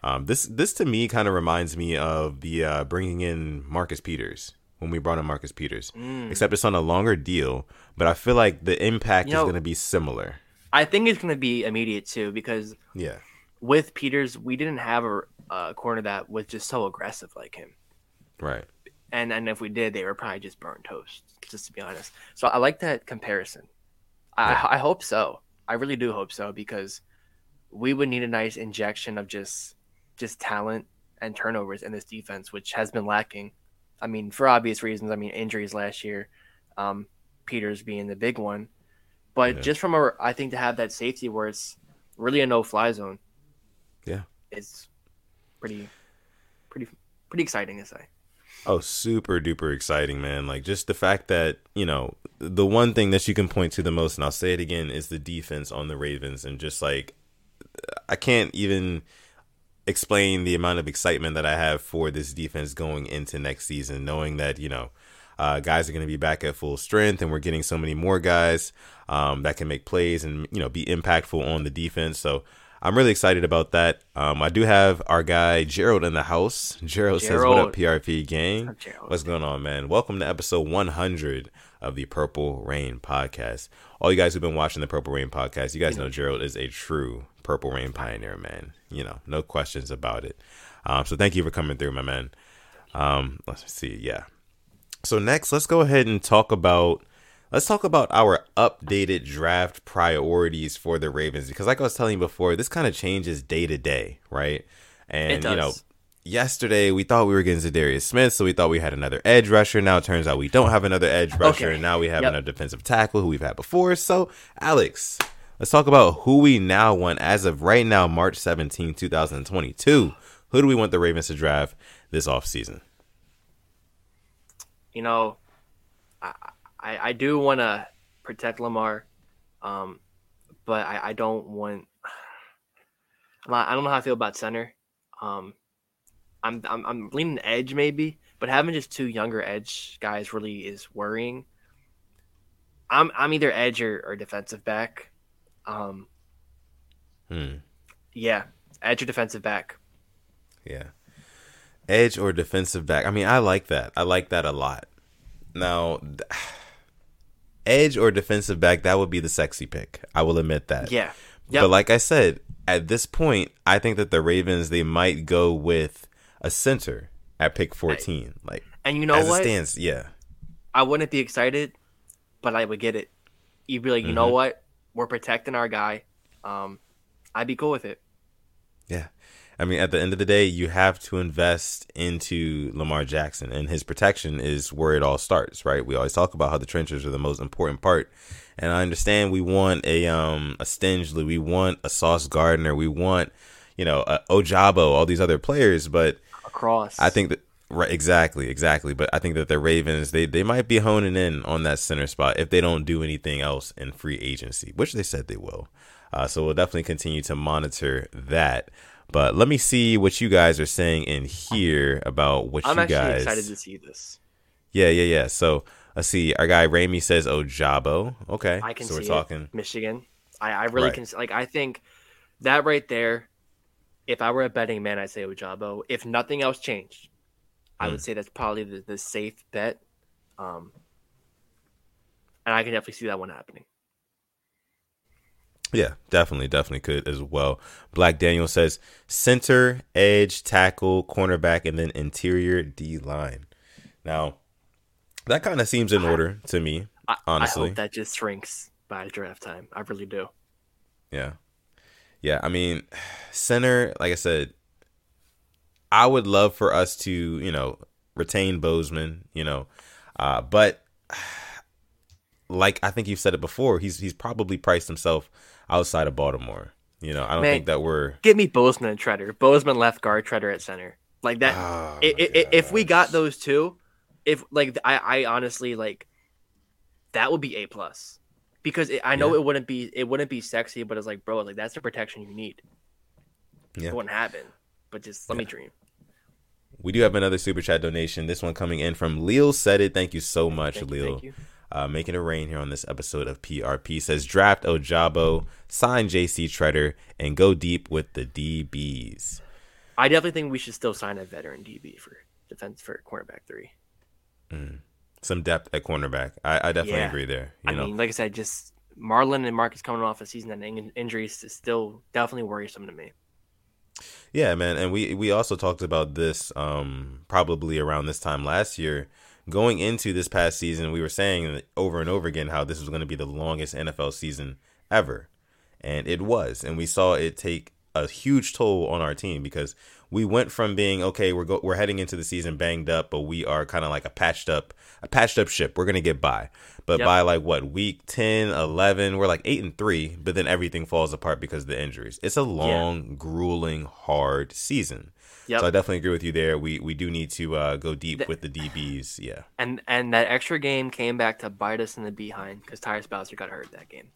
Um, this this to me kind of reminds me of the uh, bringing in Marcus Peters when we brought in Marcus Peters, except it's on a longer deal. But I feel like the impact You is going to be similar. I think it's going to be immediate too because Yeah, with Peters, we didn't have a, a corner that was just so aggressive like him. right. And and if we did, they were probably just burnt toast, just to be honest. So I like that comparison. I I hope so. I really do hope so because we would need a nice injection of just just talent and turnovers in this defense, which has been lacking. I mean, for obvious reasons. I mean, injuries last year, um, Peters being the big one, but Yeah. just from a, I think to have that safety where it's really a no-fly zone. Yeah. it's pretty, pretty, pretty exciting to say. Oh, super duper exciting, man. Like just the fact that, you know, the one thing that you can point to the most, and I'll say it again, is the defense on the Ravens. And just like, I can't even explain the amount of excitement that I have for this defense going into next season, knowing that, you know, uh, guys are going to be back at full strength and we're getting so many more guys um, that can make plays and, you know, be impactful on the defense. So, I'm really excited about that. Um, I do have our guy Gerald in the house. Gerald, says, "What up, PRP gang? What's going on, man? Welcome to episode 100 of the Purple Rain podcast. All you guys who've been watching the Purple Rain podcast, you guys know Gerald is a true Purple Rain pioneer, man. You know, no questions about it. Um, so thank you for coming through, my man. Um, let's see, yeah. So next, let's go ahead and talk about let's talk about our updated draft priorities for the Ravens because like I was telling you before, this kind of changes day to day, right? And you know, yesterday we thought we were getting Za'Darius Smith, so we thought we had another edge rusher. Now it turns out we don't have another edge rusher, Okay. and now we have Yep. another defensive tackle who we've had before. So, Alex, let's talk about who we now want as of right now, March 17, 2022. Who do we want the Ravens to draft this offseason? You know, I I, I do want to protect Lamar, um, but I, I don't want. I don't know how I feel about center. Um, I'm, I'm I'm leaning edge maybe, but having just two younger edge guys really is worrying. I'm I'm either edge or, or defensive back. Um, Hmm. yeah, edge or defensive back. Yeah. Edge or defensive back. I mean, I like that. I like that a lot. Now, edge or defensive back, that would be the sexy pick. I will admit that. Yeah, Yep. But like I said, at this point, I think that the Ravens they might go with a center at pick 14. Like and you know as what? it stands, yeah. I wouldn't be excited, but I would get it. You'd be like, you know Mm-hmm. what? We're protecting our guy. Um, I'd be cool with it. Yeah. I mean, at the end of the day, you have to invest into Lamar Jackson, and his protection is where it all starts, right? We always talk about how the trenches are the most important part, and I understand we want a um a Stingley, we want a Sauce Gardner, we want you know a Ojabo, all these other players, but Across. I think that right exactly, exactly. But I think that the Ravens they they might be honing in on that center spot if they don't do anything else in free agency, which they said they will. Uh, so we'll definitely continue to monitor that. But let me see what you guys are saying in here about what I'm you guys. I'm actually excited to see this. Yeah, yeah, yeah. So let's see. Our guy Ramey says Ojabo. Okay, I can so we're talking. it. Michigan. I, I really Right. can. Like, I think that right there. If I were a betting man, I'd say Ojabo. If nothing else changed, I Hmm. would say that's probably the, the safe bet. Um, and I can definitely see that one happening. Yeah, definitely, definitely could as well. Black Daniel says center, edge, tackle, cornerback, and then interior D line. Now, that kind of seems in order to me. I, Honestly. I hope that just shrinks by draft time. I really do. Yeah. Yeah, I mean, center, like I said, I would love for us to, you know, retain Bozeman, you know, uh, but like I think you've said it before, he's he's probably priced himself outside of Baltimore. You know, I don't Man. think that we're Give me Bozeman and Tretter. Bozeman left guard, Tretter at center. Like that. Oh, i- my i- i- if we got those two, if like I, I honestly like, that would be a plus. because it, I know Yeah. it wouldn't be it wouldn't be sexy, but it's like, bro, like that's the protection you need. Yeah. It wouldn't happen, but just let me dream. We do have another super chat donation. This one coming in from Leo Said It. Thank you so much, Thank you, Leo. Uh, making it rain here on this episode of PRP says draft Ojabo, sign JC Tretter, and go deep with the DBs. I definitely think we should still sign a veteran DB for defense for cornerback three. Some depth at cornerback. I, I definitely Yeah. agree there. You I know, mean, like I said, just Marlon and Marcus coming off a season-ending in- injuries is still definitely worrisome to me. Yeah, man, and we we also talked about this um probably around this time last year. Going into this past season, we were saying over and over again how this was going to be the longest NFL season ever. And it was, and we saw it take a huge toll on our team because we went from being okay, we're go- we're heading into the season banged up, but we are kind of like a patched up a patched up ship. We're going to get by. But Yep. by like what, week 10, 11, we're like 8 and 3, but then everything falls apart because of the injuries. It's a long, grueling, hard season. Yep. So I definitely agree with you there. We we do need to uh, go deep The- with the DBs. Yeah. And and that extra game came back to bite us in the behind because Tyus Bowser got hurt that game.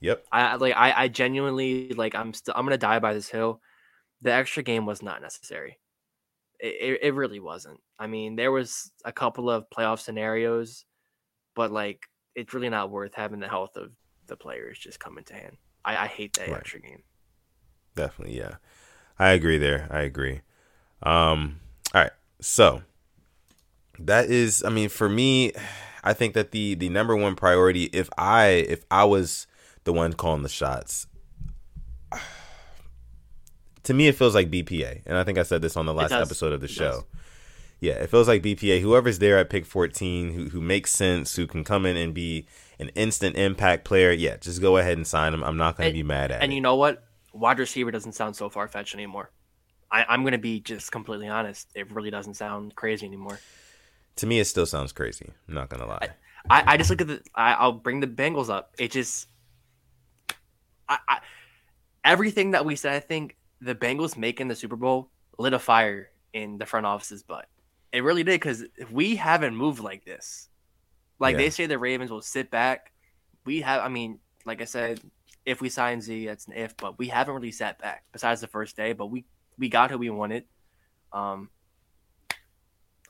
Yep. I like I, I genuinely like I'm still I'm gonna die by this hill. The extra game was not necessary. It, it, really wasn't. I mean, there was a couple of playoff scenarios, but like it's really not worth having the health of the players just come into hand. I, I hate that Right. extra game. Definitely, yeah. I agree there. I agree. Um all right. So that is I mean for me I think that the the number one priority if I if I was the one calling the shots to me it feels like BPA. And I think I said this on the last episode of the It show. does. Yeah, it feels like BPA. Whoever's there at pick 14 who who makes sense, who can come in and be an instant impact player, yeah, just go ahead and sign him. I'm not going to be mad at And it. you know what? Wide receiver doesn't sound so far fetched anymore. I, I'm gonna be just completely honest. It really doesn't sound crazy anymore. to me, it still sounds crazy. I'm not gonna lie. I, I just look at the. I, I'll bring the Bengals up. It just, I, I, everything that we said. I think the Bengals making the Super Bowl lit a fire in the front office's butt. It really did because we haven't moved like this. Like Yeah. they say, the Ravens will sit back. We have. I mean, like I said, if we sign Z, that's an if. But we haven't really sat back besides the first day. But we we got who we wanted. Um,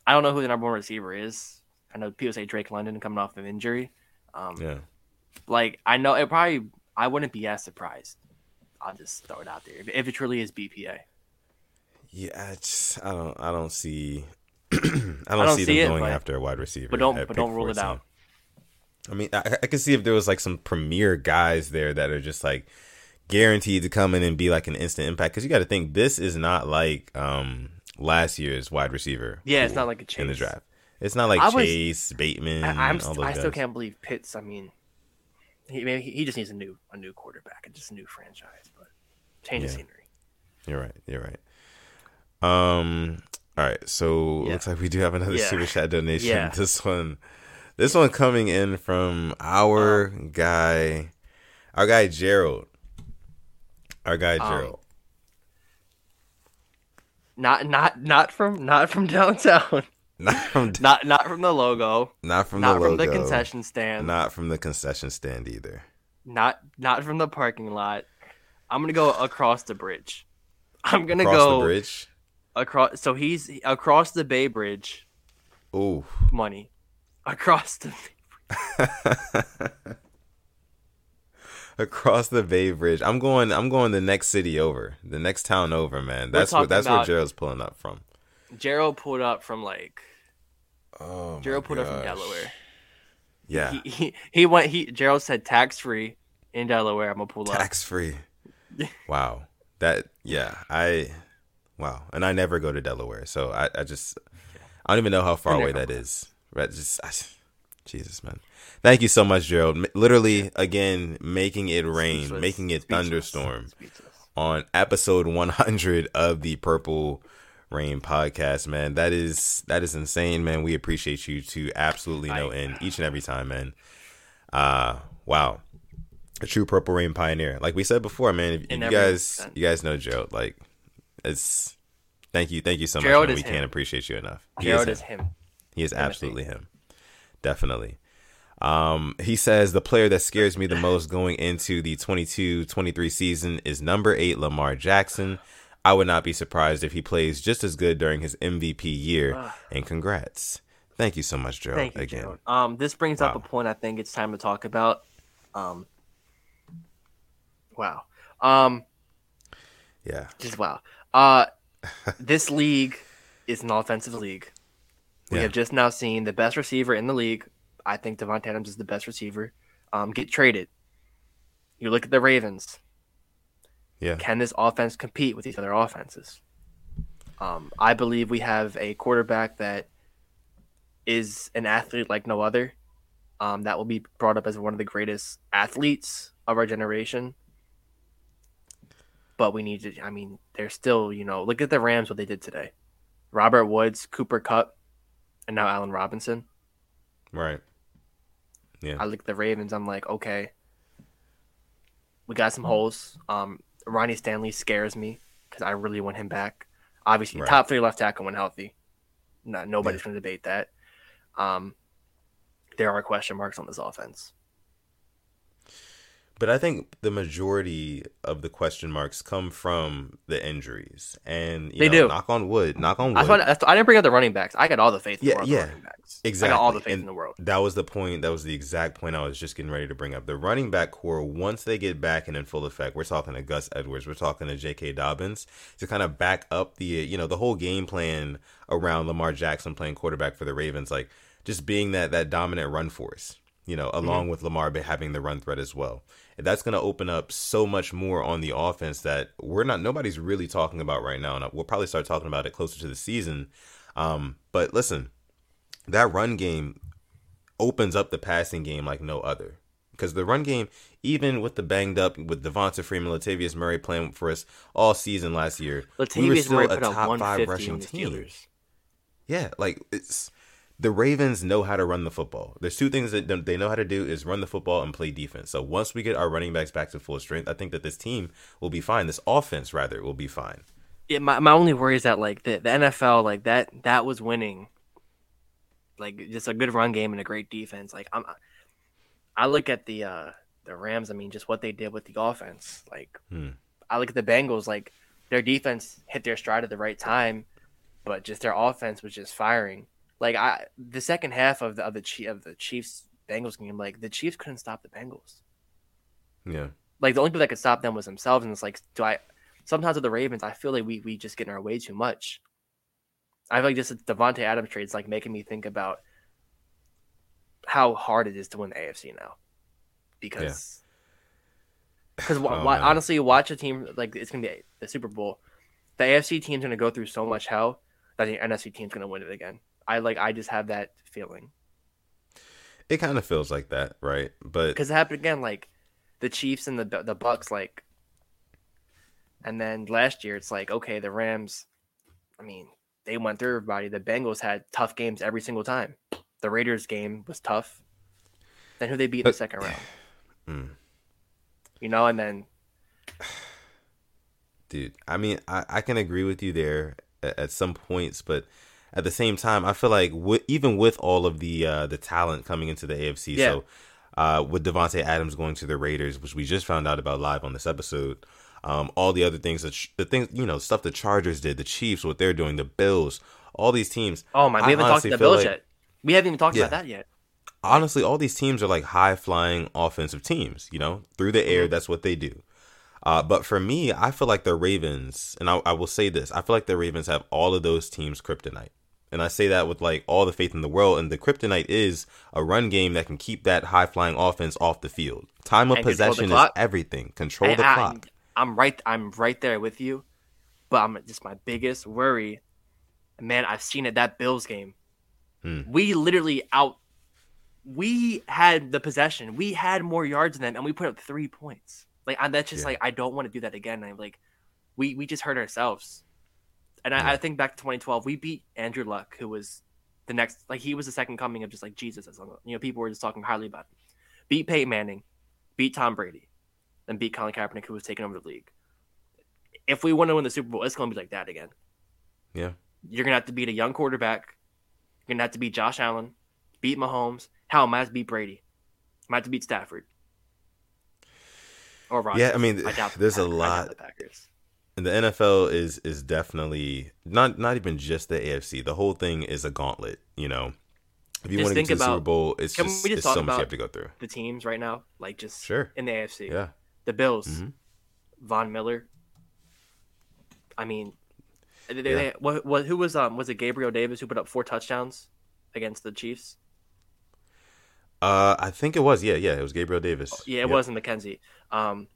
I don't know who the number one receiver is. I know people say Drake London coming off of injury. Um, yeah, Like I know it probably I wouldn't be as surprised. I'll just throw it out there if, if it truly is BPA. yeah. I just I don't I don't see I don't, don't see, see them it, going but- after a wide receiver. but don't- but don't rule it 14. out. I mean, I, I could see if there was like some premier guys there that are just like guaranteed to come in and be like an instant impact. Because you got to think this is not like um last year's wide receiver. Yeah, it's not like a change in the Chase. draft. It's not like I was- Chase Bateman. I, I'm all st- those I still guys. can't believe Pitts. I mean, he maybe he just needs a new a new quarterback and just a new franchise, but change the Yeah. scenery. You're right. You're right. Um. All right. So Yeah. looks like we do have another Yeah. super chat donation. Yeah. This one, this one coming in from our Um, guy, our guy Gerald. Our guy Um, Gerald. Not not not from not from downtown. not from Not not from the logo. not from not the from the concession stand. Not from the concession stand either. Not not from the parking lot. I'm gonna go across the bridge. I'm gonna Across go the bridge. across. So he's across the Bay Bridge. Ooh. Money across the. Across the Bay Bridge. I'm going. I'm going the next city over, the next town over, man. That's what. That's where Gerald's pulling up from. Gerald pulled up from like Oh, Gerald pulled up from. Delaware. Yeah, He, he he went. He Gerald said tax free in Delaware. I'm gonna pull up. tax free. wow, that yeah. I wow, and I never go to Delaware, so I, I just I don't even know how far away that is. Right, just I, Jesus, man. Thank you so much, Gerald. Literally, again, making it rain, Speechless. making it Speechless. thunderstorm. Speechless. on episode 100 of the Purple Rain podcast, man. That is that is insane, man. We appreciate you to absolutely no end each and every time, man. Uh wow. A true Purple Rain pioneer. Like we said before, man, if, if you guys sense. you guys know Gerald, like it's thank you, thank you so Gerald much, man. We him. can't appreciate you enough. He Gerald is is him. him. He is absolutely him. Definitely. Um, he says the player that scares me the most going into the 22-23 season is number eight Lamar Jackson. I would not be surprised if he plays just as good during his MVP year. And congrats. Thank you so much, Joe. Thank you, again. Gerald. Um, this brings up a point I think it's time to talk about. Um, wow. Um, Yeah. just wow. Uh, this league is an offensive league. We Yeah. have just now seen the best receiver in the league. I think Davante Adams is the best receiver. Um, get traded. You look at the Ravens. Yeah. Can this offense compete with these other offenses? Um, I believe we have a quarterback that is an athlete like no other. Um, that will be brought up as one of the greatest athletes of our generation. But we need to. I mean, they're still. You know, look at the Rams. What they did today. Robert Woods, Cooper Kupp, and now Allen Robinson. Right. Yeah. I look at the Ravens. I'm like, okay, we got some holes. Um, Ronnie Stanley scares me because I really want him back. Obviously, Right. top three left tackle when healthy. No, nobody's going to debate that. Um, there are question marks on this offense. But I think the majority of the question marks come from the injuries, and you They know, do. Knock on wood. Knock on wood. That's why I didn't bring up the running backs. I got all the faith in Yeah, the world yeah. Exactly. I got all the faith And in the world. That was the point. That was the exact point I was just getting ready to bring up. The running back core, once they get back and in full effect, we're talking to Gus Edwards, we're talking to J.K. Dobbins to kind of back up the, you know, the whole game plan around Lamar Jackson playing quarterback for the Ravens, like just being that that dominant run force, you know, mm-hmm. along with Lamar having the run threat as well. That's going to open up so much more on the offense that we're not, nobody's really talking about right now. And we'll probably start talking about it closer to the season. Um, but listen, that run game opens up the passing game like no other. Because the run game, even with the banged up with Devonta Freeman, Latavius Murray playing for us all season last year, we were still Murray a top five rushing team. Steelers. Yeah, like it's the Ravens know how to run the football. There's two things that they know how to do is run the football and play defense. So once we get our running backs back to full strength, I think that this team will be fine. This offense rather will be fine. Yeah, my, my only worry is that like the, the NFL like that that was winning. Like just a good run game and a great defense. Like I'm, I look at the uh the Rams. I mean, just what they did with the offense. Like Hmm. I look at the Bengals. Like their defense hit their stride at the right time, but just their offense was just firing. Like I the second half of the of the of the Chiefs Bengals game, like the Chiefs couldn't stop the Bengals. Yeah. Like the only people that could stop them was themselves, and it's like, do I? Sometimes with the Ravens, I feel like we we just get in our way too much. I feel like just the Davante Adams trade is like making me think about how hard it is to win the AFC now, because because Oh, why honestly, watch a team like it's gonna be the Super Bowl. The AFC team's gonna go through so much hell that the NFC team's gonna win it again. I like I just have that feeling It kind of feels like that, right? But because it happened again. Like the Chiefs and the the Bucks, like, and then last year it's like okay, the Rams. I mean, they went through everybody. The Bengals had tough games every single time. The Raiders game was tough. Then who they beat in the second round? Mm. You know, and then dude i mean i, I can agree with you there at, at some points but at the same time i feel like wi- even with all of the uh the talent coming into the afc Yeah. so uh with davante adams going to the raiders which we just found out about live on this episode um all the other things that ch- the things you know stuff the chargers did the chiefs what they're doing the bills all these teams oh my, I we haven't talked the Bills like- yet. We haven't even talked Yeah. about that yet. honestly, all these teams are like high flying offensive teams, you know, through the Mm-hmm. air. That's what they do. Uh, but for me, I feel like the Ravens, and I, I will say this I feel like the Ravens have all of those teams' kryptonite. And I say that with like all the faith in the world. And the kryptonite is a run game that can keep that high flying offense off the field. Time of And possession is everything. Control And the I, clock. I'm right. I'm right there with you. But I'm just my biggest worry. Man, I've seen it that Bills game. Hmm. We literally out. We had the possession. We had more yards than them, and we put up three points. Like I, that's just Yeah. like I don't want to do that again. I'm like, we we just hurt ourselves. And Yeah. I, I think back to 2012, we beat Andrew Luck, who was the next, like he was the second coming of just like Jesus. As long, you know, people were just talking highly about him. Beat Peyton Manning, beat Tom Brady, then beat Colin Kaepernick, who was taking over the league. If we want to win the Super Bowl, it's going to be like that again. Yeah. You're going to have to beat a young quarterback. You're going to have to beat Josh Allen, beat Mahomes. Hell, might have to beat Brady. Might have to beat Stafford. Or Rodgers. Yeah, I mean, I there's a Pack- I doubt lot- the the NFL is is definitely not not even just the AFC. The whole thing is a gauntlet. You know, if you Just want to get to the Super Bowl, it's just, just it's so much you have to go through. The teams right now, like just Sure. in the AFC. Yeah. The Bills, Mhm. Von Miller. I mean, they, Yeah. they, what, what, who was um was it Gabriel Davis who put up four touchdowns against the Chiefs? Uh, I think it was. Yeah, yeah. It was Gabriel Davis. Yeah, it Yep. wasn't McKenzie. Um,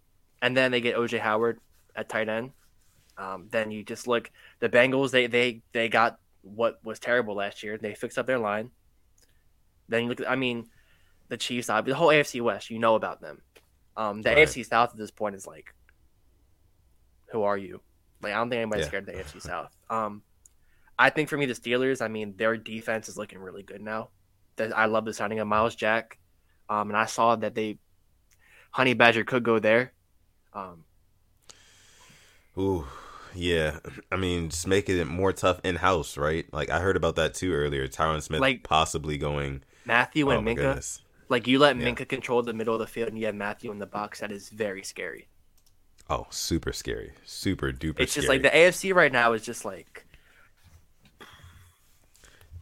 and then they get OJ Howard at tight end. Um, then you just look the Bengals. They they they got what was terrible last year. They fixed up their line. Then you look. At, I mean, the Chiefs. uh, The whole AFC West. You know about them. Um, the Right. AFC South at this point is like, who are you? Like I don't think anybody's Yeah. scared of the AFC South. Um, I think for me the Steelers. I mean, their defense is looking really good now. That I love the signing of Myles Jack. Um, and I saw that they Honey Badger could go there. Um, Ooh, yeah. I mean, just making it more tough in house, right? Like I heard about that too earlier. Tyron Smith Like- possibly going. Mathieu Oh and my Minkah, goodness. like you let Yeah. Minkah control the middle of the field, and you have Mathieu in the box. That is very scary. Oh, super scary. Super duper. It's just scary. like the AFC right now is just like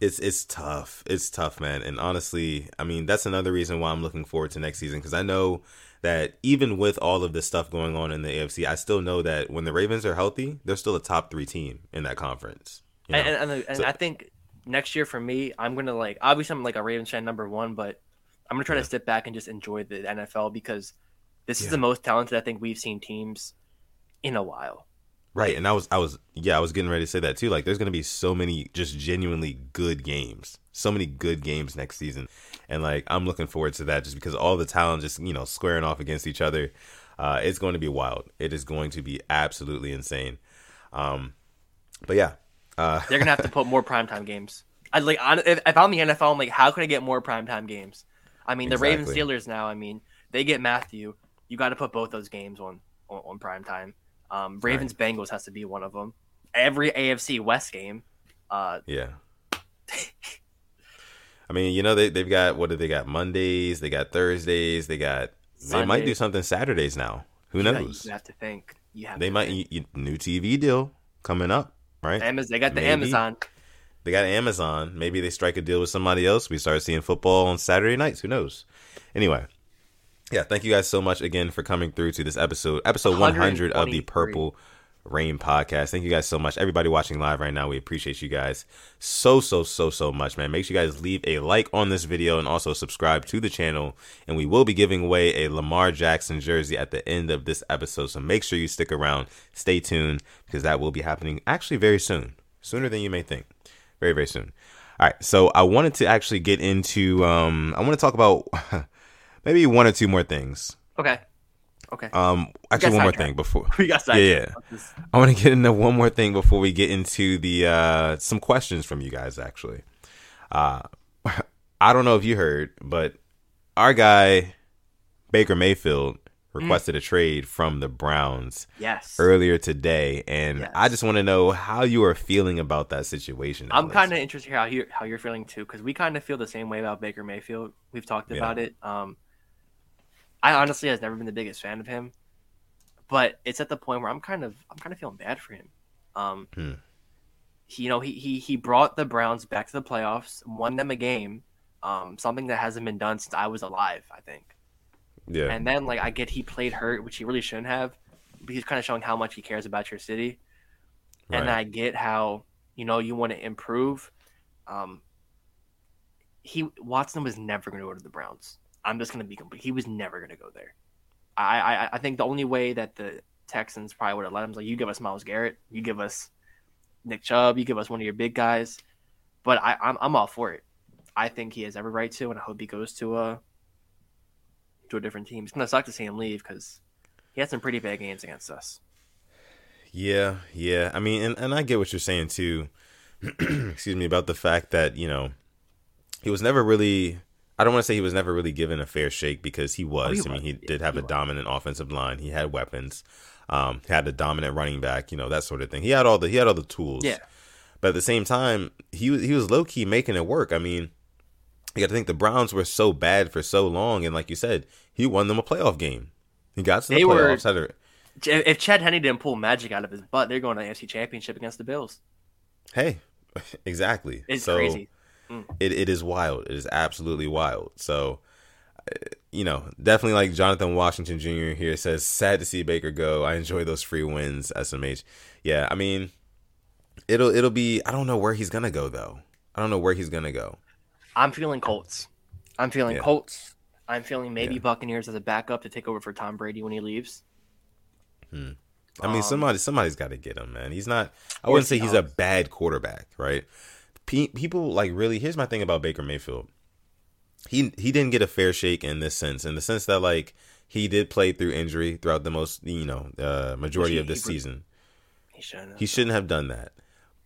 it's it's tough. It's tough, man. And honestly, I mean, that's another reason why I'm looking forward to next season because I know that even with all of this stuff going on in the AFC, I still know that when the Ravens are healthy, they're still a top three team in that conference. you know? and, and, and, So- I think next year for me, I'm gonna like obviously I'm like a Ravens fan number one, but I'm gonna try Yeah. to sit back and just enjoy the NFL because this Yeah. is the most talented I think we've seen teams in a while. Right, and I was, I was, yeah, I was getting ready to say that too. Like, there's gonna be so many just genuinely good games, so many good games next season, and like, I'm looking forward to that just because all the talent just you know squaring off against each other. Uh, it's going to be wild. It is going to be absolutely insane. Um, but yeah, uh, They're gonna have to put more primetime games. I like hon- if, if I'm the NFL, I'm like, how can I get more primetime games? I mean, the Ravens Exactly. Steelers now. I mean, they get Mathieu. You got to put both those games on on, on primetime. Um, Ravens Bengals has to be one of them. Every AFC West game. Uh, yeah. I mean, you know, they they've got what do they got? Mondays, they got Thursdays, they got. They might do something Saturdays now. Who you knows? You have to think. You have. They might think. y- y- new TV deal coming up, right? Amazon. They got the Maybe. Amazon. They got Amazon. Maybe they strike a deal with somebody else. We start seeing football on Saturday nights. Who knows? Anyway, yeah. Thank you guys so much again for coming through to this episode, episode 100 of the Purple Rain podcast. Thank you guys so much. Everybody watching live right now, we appreciate you guys so so so so much, man. Make sure you guys leave a like on this video and also subscribe to the channel. And we will be giving away a Lamar Jackson jersey at the end of this episode. So make sure you stick around, stay tuned because that will be happening actually very soon, sooner than you may think very very soon all right so i wanted to actually get into um i want to talk about maybe one or two more things Okay. Okay. um actually one more sidetracked. thing before we got yeah, yeah. i want to get into one more thing before we get into the uh some questions from you guys actually uh i don't know if you heard but our guy baker mayfield requested a trade from the browns Yes. earlier today and Yes. i just want to know how you are feeling about that situation I'm kind of interested how you how you're feeling too, because we kind of feel the same way about Baker Mayfield. We've talked Yeah. about it. Um, I honestly has never been the biggest fan of him, but it's at the point where I'm kind of I'm kind of feeling bad for him. Um, Hmm. he, you know, he he he brought the Browns back to the playoffs, won them a game, um, something that hasn't been done since I was alive, I think. yeah And then like I get he played hurt, which he really shouldn't have, but he's kind of showing how much he cares about your city. And I get how you know you want to improve. Um, he Watson was never going to go to the Browns. I'm just going to be complete. He was never going to go there. I, I I think the only way that the Texans probably would have let him is like you give us Myles Garrett, you give us Nick Chubb, you give us one of your big guys. But I I'm, I'm all for it. I think he has every right to, and I hope he goes to a to a different team. It's gonna suck to see him leave because he had some pretty bad games against us. Yeah, yeah. I mean, and, and I get what you're saying too. excuse me about the fact that you know he was never really. I don't want to say he was never really given a fair shake because he was. Oh, he I mean, was. he did have he a was. dominant offensive line. He had weapons. Um, had a dominant running back. You know that sort of thing. He had all the he had all the tools. Yeah. But at the same time, he was he was low key making it work. I mean, You got to think the Browns were so bad for so long, and like you said, he won them a playoff game. He got to the They were- playoffs. a- If Chad Henne didn't pull magic out of his butt, they're going to the AFC Championship against the Bills. hey, exactly. It's So, crazy. It it is wild. It is absolutely wild. So, you know, definitely like Jonathan Washington Jr. here says, sad to see Baker go. I enjoy those free wins. SMH. Yeah, I mean, it'll it'll be. I don't know where he's gonna go though. I don't know where he's gonna go. I'm feeling Colts. I'm feeling Yeah. Colts. I'm feeling maybe Yeah. Buccaneers as a backup to take over for Tom Brady when he leaves. I mean, Um, somebody somebody's got to get him, man. He's not. I wouldn't say he's a bad quarterback, right? Pe- people like really. Here's my thing about Baker Mayfield. He he didn't get a fair shake in this sense, in the sense that like he did play through injury throughout the most you know uh, majority He- of this he- season. He shouldn't. He shouldn't have done that.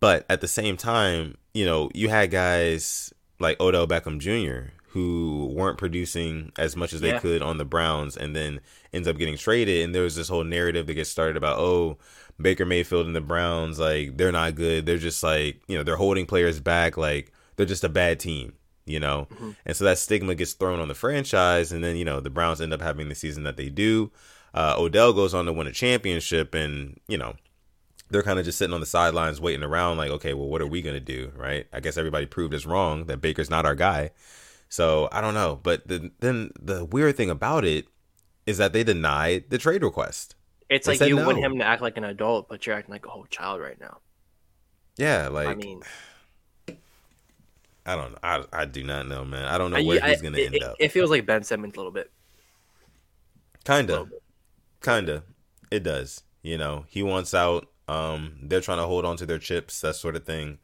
But at the same time, you know, you had guys like Odell Beckham Jr. who weren't producing as much as they Yeah. could on the Browns and then ends up getting traded. And there was this whole narrative that gets started about, oh, Baker Mayfield and the Browns, like, they're not good. They're just like, you know, they're holding players back. Like, they're just a bad team, you know? And so that stigma gets thrown on the franchise. And then, you know, the Browns end up having the season that they do. Uh, Odell goes on to win a championship and, you know, they're kind of just sitting on the sidelines waiting around like okay well what are we going to do right i guess everybody proved us wrong that baker's not our guy so i don't know but the, then the weird thing about it is that they denied the trade request It's They like you no. want him to act like an adult, but you're acting like a whole child right now. yeah like I mean, i, don't know I, I do not know man. I don't know I- where I- he's going to it, end it- up. It feels like Ben Simmons a little bit. kind little of bit. kind of it does you know? He wants out um they're trying to hold on to their chips that sort of thing.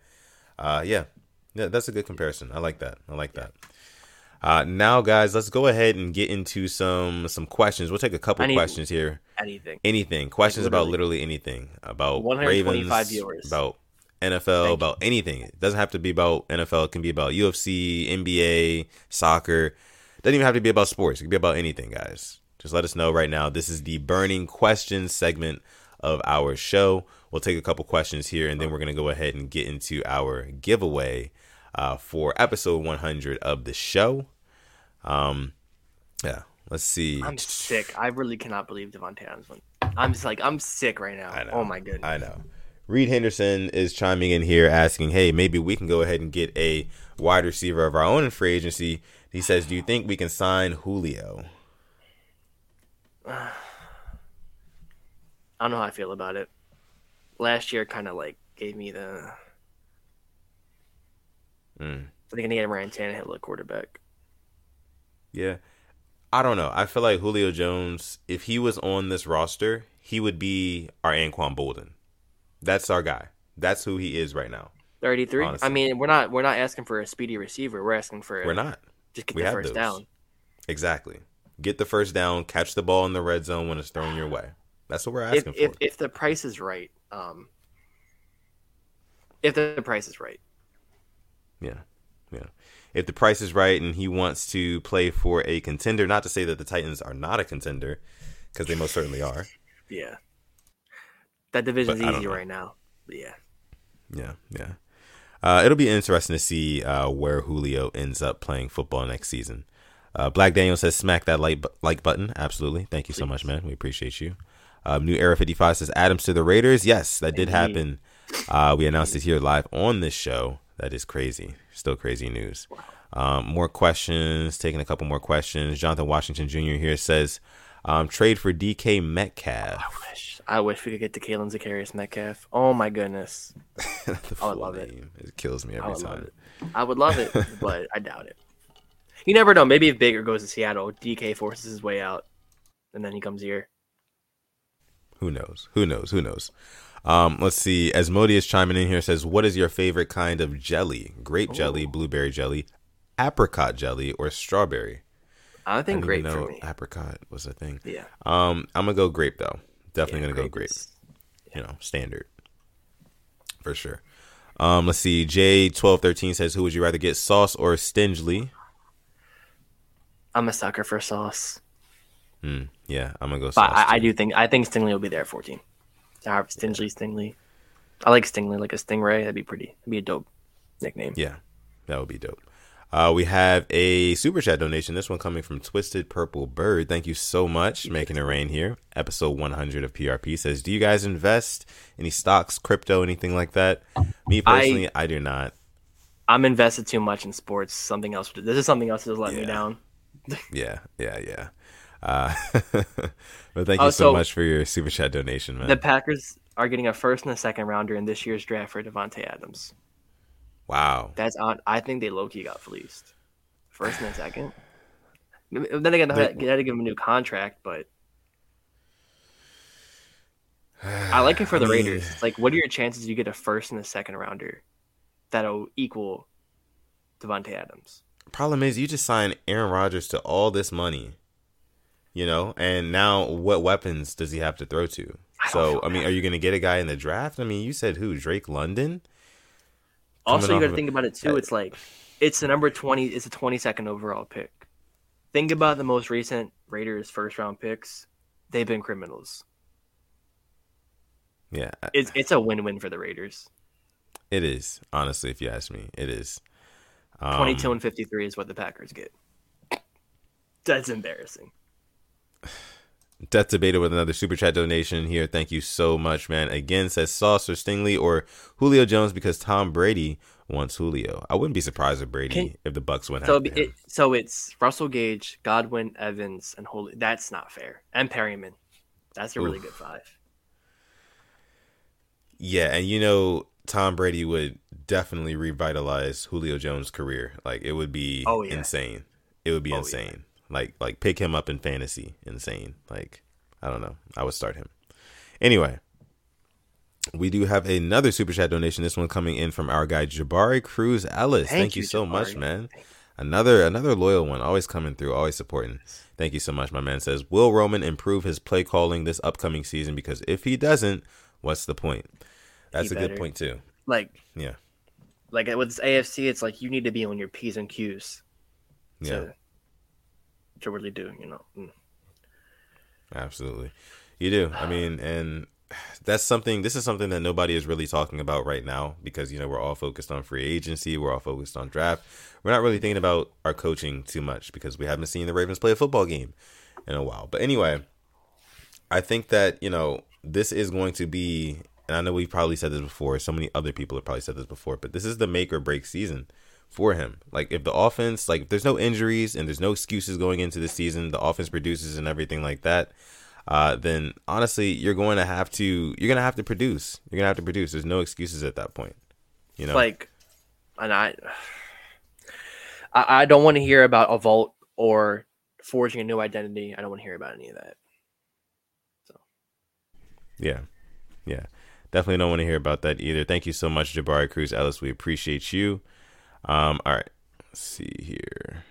Uh yeah. Yeah that's a good comparison. I like that. I like that uh now guys let's go ahead and get into some some questions. We'll take a couple questions here. Anything. anything. Questions about literally. literally anything. About 125 ravens viewers. about nfl Thank you. about anything. It doesn't have to be about nfl it can be about ufc nba soccer. Doesn't even have to be about sports. It can be about anything guys. Just let us know right now. This is the burning questions segment of our show. We'll take a couple questions here and then we're going to go ahead and get into our giveaway uh, for episode 100 of the show um yeah let's see I'm sick. I really cannot believe Davante Adams went. I'm just like I'm sick right now. Oh my goodness. I know. Reed Henderson is chiming in here asking, hey, maybe we can go ahead and get a wide receiver of our own in free agency. He says, do you think we can sign Julio? I don't know how I feel about it. Last year kind of like gave me the. Mm. I think I need a Ryan Tannehill at quarterback. Yeah. I don't know. I feel like Julio Jones, if he was on this roster, he would be our Anquan Boldin. That's our guy. That's who he is right now. Thirty three. I mean, we're not we're not asking for a speedy receiver. We're asking for a, We're not. just get We the first those. down. Exactly. Get the first down, catch the ball in the red zone when it's thrown your way. That's what we're If, asking if for. if the price is right, um, if the price is right, Yeah. Yeah. If the price is right and he wants to play for a contender, not to say that the Titans are not a contender, because they most certainly are. yeah, that division's easy right now. But yeah, Yeah. Yeah. Uh, it'll be interesting to see uh, where Julio ends up playing football next season. Uh, Black Daniel says, smack that like, bu- like button. Absolutely. Thank you so much, man. We appreciate you. Um, New Era 55 says, Adams to the Raiders. Yes, that did happen. Uh, we announced it here live on this show. That is crazy. Still crazy news. Um, more questions. Taking a couple more questions. Jonathan Washington Jr. here says, um, trade for DK Metcalf. I wish I wish we could get to Kalen Zacharias Metcalf. Oh my goodness, I would love it. name. It kills me every love time. I would love it, but I doubt it. You never know. Maybe if Baker goes to Seattle, DK forces his way out, and then he comes here. Who knows? Who knows? Who knows? Um, let's see. Asmodeus chiming in here says, "What is your favorite kind of jelly? Grape jelly, blueberry jelly, apricot jelly, or strawberry?" I I think didn't great even for know me. Apricot was a thing. Yeah, Um, I'm gonna go grape though. Definitely Yeah, gonna go grape. is- You know, standard for sure. Um, let's see. J twelve thirteen says, "Who would you rather get, Sauce or Stingley?" I'm a sucker for sauce, Hmm. Yeah, I'm gonna go. but Sauce I, I do think I think Stingley will be there at 14. Have Stingley, Stingley. I like Stingley, like a stingray. That'd be pretty. That'd be a dope nickname. Yeah, that would be dope. Uh, we have a super chat donation. This one coming from Twisted Purple Bird. Thank you so much, making it rain here. Episode 100 of PRP says, "Do you guys invest any stocks, crypto, anything like that?" Me personally, I, I do not. I'm invested too much in sports. Something else. This is something else that's let Yeah. me down. Yeah, yeah, yeah. Uh, but thank you Oh, so so- much for your super chat donation, man. The Packers are getting a first and a second rounder in this year's draft for Davante Adams. wow. That's on. I think they low key got fleeced. First and a second. Then again, they got to give him a new contract, but I like it for the Raiders. It's like, what are your chances you get a first and a second rounder that'll equal Davante Adams? Problem is, you just signed Aaron Rodgers to all this money, you know, and now what weapons does he have to throw to? I So, I mean, are you going to get a guy in the draft? I mean, you said who? Drake London? Also, you got to think about it too. It's like it's the number twenty. It's a twenty-second overall pick. Think about the most recent Raiders first-round picks. They've been criminals. Yeah, It's it's a win-win for the Raiders. it is. Honestly, if you ask me, it is. Um, Twenty-two and fifty-three is what the Packers get. That's embarrassing. Death debated with another super chat donation here. Thank you so much, man. Again, says Sauce or Stingley or Julio Jones because Tom Brady wants Julio. I wouldn't be surprised if Brady Can- if the Bucks went So after it, him. so it's Russell Gage, Godwin, Evans, and Holy. That's not fair. And Perriman. That's a really good five. Yeah, and you know Tom Brady would definitely revitalize Julio Jones' career. Like it would be Oh, yeah. insane. It would be Oh, yeah. Like like pick him up in fantasy. Insane. Like I don't know. I would start him. Anyway, we do have another super chat donation. This one coming in from our guy Jabari Cruz Ellis. Thank, Thank you, so much, man. Another another loyal one, always coming through, always supporting. Thank you so much, my man. Says, will Roman improve his play calling this upcoming season? Because if he doesn't, what's the point? That's He a good point too. Like Yeah, like with this AFC, it's like you need to be on your p's and q's yeah, to to really do. You know. Mm. absolutely. You do. I mean, and that's something. This is something that nobody is really talking about right now because you know we're all focused on free agency. We're all focused on draft. We're not really thinking about our coaching too much because we haven't seen the Ravens play a football game in a while. But anyway, I think that you know this is going to be. And I know we've probably said this before. So many other people have probably said this before, but this is the make or break season for him. Like if the offense, like if there's no injuries and there's no excuses going into the season, the offense produces and everything like that. Uh, then honestly, you're going to have to you're gonna have to produce. You're gonna have to produce. There's no excuses at that point. You know, Like, and I, I, I don't want to hear about a vault or forging a new identity. I don't want to hear about any of that. So, yeah, yeah, definitely don't want to hear about that either. Thank you so much, Jabari Cruz Ellis. We appreciate you. Um, all right, let's see here.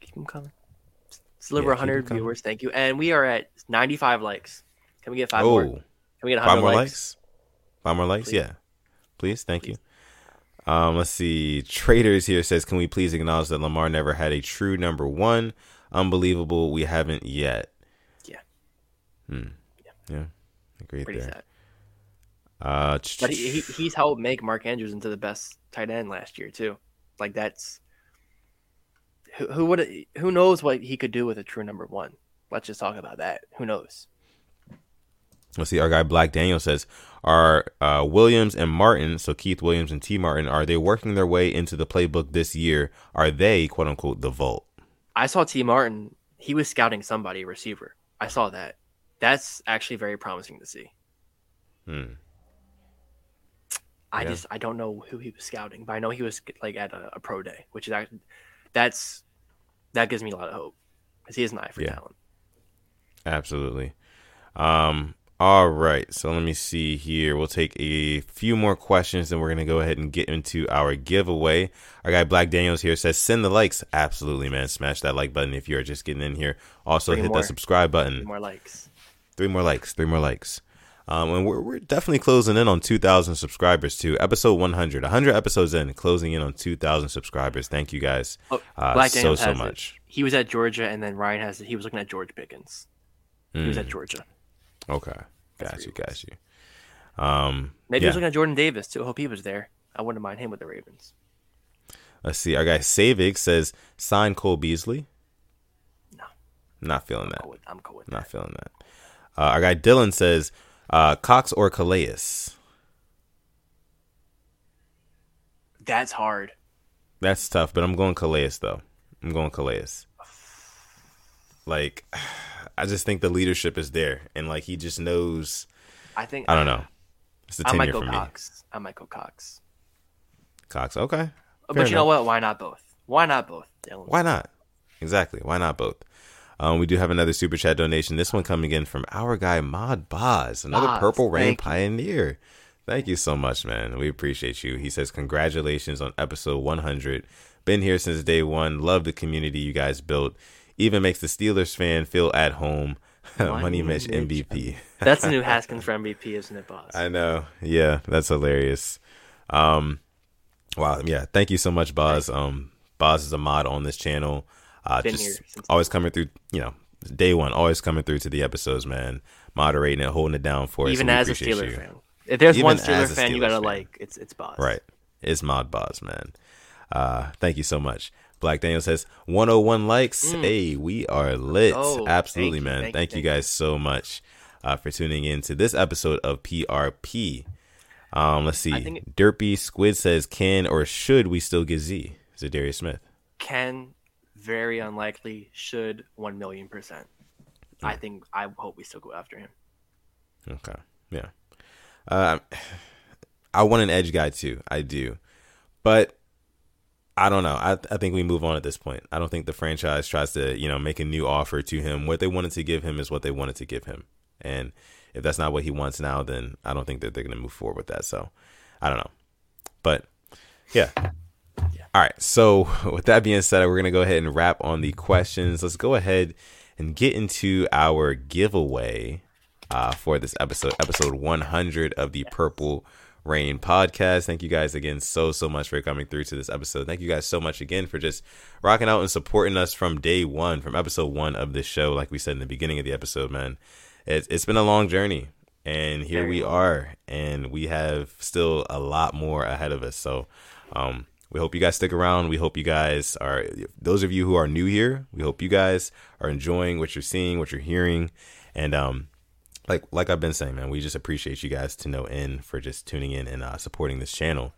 Keep them coming. Deliver Yeah, keep 'em 100 coming. viewers. Thank you. And we are at 95 likes. Can we get five oh, more? Can we get 100 five more likes? likes. Five more likes. Please. Yeah, please. Thank Please. you. Um, let's see. Traders here says, can we please acknowledge that Lamar never had a true number one? Unbelievable. We haven't yet. Yeah. Hmm. Yeah. Agreed Pretty there. sad. Uh, But he, he, he's helped make Mark Andrews into the best tight end last year too. Like that's who who would who knows what he could do with a true number one. Let's just talk about that. Who knows? Let's see. Our guy Black Daniel says, "Are uh, Williams and Martin, so Keith Williams and T Martin, are they working their way into the playbook this year? Are they quote unquote the vault?" I saw T Martin. He was scouting somebody a receiver. I saw that. That's actually very promising to see. Hmm. I Yeah. just I don't know who he was scouting, but I know he was like at a, a pro day, which is actually that's that gives me a lot of hope because he has an eye for Yeah. talent. Absolutely. Um. All right. So let me see here. We'll take a few more questions, and we're gonna go ahead and get into our giveaway. Our guy Black Daniels here says, "Send the likes." Absolutely, man. Smash that like button if you're just getting in here. Also, Three hit more. that subscribe button. Three more likes. Three more likes. Three more likes. Um, and we're, we're definitely closing in on 2,000 subscribers too. Episode 100. 100 episodes in, closing in on 2,000 subscribers. Thank you guys Oh, uh, so, so has it. much. He was at Georgia, and then Ryan has it. He was looking at George Pickens. He was Mm, at Georgia. okay. That's Got you. Got you. Um, Maybe he was looking at Jordan Davis too. I hope he was there. I wouldn't mind him with the Ravens. Let's see. Our guy Savig says sign Cole Beasley. No. Not feeling that. Cool with- I'm cool with Not that. feeling that. Uh, our guy Dylan says uh, Cox or Calais. That's hard. That's tough, but I'm going Calais though. I'm going Calais. Like, I just think the leadership is there, and like he just knows. I think I don't know. It's the I might go for me. Cox. I might go Cox. Cox. Okay. but Fair you know what? Why not both? Why not both? Dylan? Why not? Exactly. Why not both? Um, we do have another super chat donation. This one coming in from our guy Mod Boz, another Boz, Purple Rain you. pioneer. Thank you so much, man. We appreciate you. He says, Congratulations on episode 100. Been here since day one. Love the community you guys built. Even makes the Steelers fan feel at home. Money Money Mitch Mitch MVP. That's the new Haskins for MVP, isn't it, boss? I know. Yeah, that's hilarious. Um, wow. Yeah. Thank you so much, Boz. Um, Boz is a mod on this channel. Uh, Been just always coming through. You know, day one, always coming through to the episodes, man. Moderating it, holding it down for us. Even as a Steeler you. fan. If there's Even one Steeler fan you gotta fan. like, it's it's boss. Right. It's Mod Boz, man. Uh, thank you so much. Black Daniel says 101 likes. Hey, we are lit. Oh, Absolutely, thank man. thank Thank, you, you thank you. guys so much uh, for tuning in to this episode of PRP. Um, let's see. It- Derpy Squid says, "Can or should we still get Z?" Is it Darius Smith? Can very unlikely. Should one million percent. I think. I hope we still go after him. Okay. Yeah. Uh, I want an edge guy too. I do, but I don't know. I I think we move on at this point. I don't think the franchise tries to you know make a new offer to him. What they wanted to give him is what they wanted to give him, and if that's not what he wants now, then I don't think that they're going to move forward with that. So I don't know, but yeah. All right. So with that being said, we're gonna go ahead and wrap on the questions. Let's go ahead and get into our giveaway uh, for this episode, episode 100 of the Purple Rain podcast. Thank you guys again so so much for coming through to this episode. Thank you guys so much again for just rocking out and supporting us from day one, from episode one of this show. Like we said in the beginning of the episode, man, it's it's been a long journey, and here we are, and we have still a lot more ahead of us. So. Um, we hope you guys stick around. We hope you guys are those of you who are new here. We hope you guys are enjoying what you're seeing, what you're hearing, and um, like like I've been saying, man, we just appreciate you guys to no end for just tuning in and uh, supporting this channel.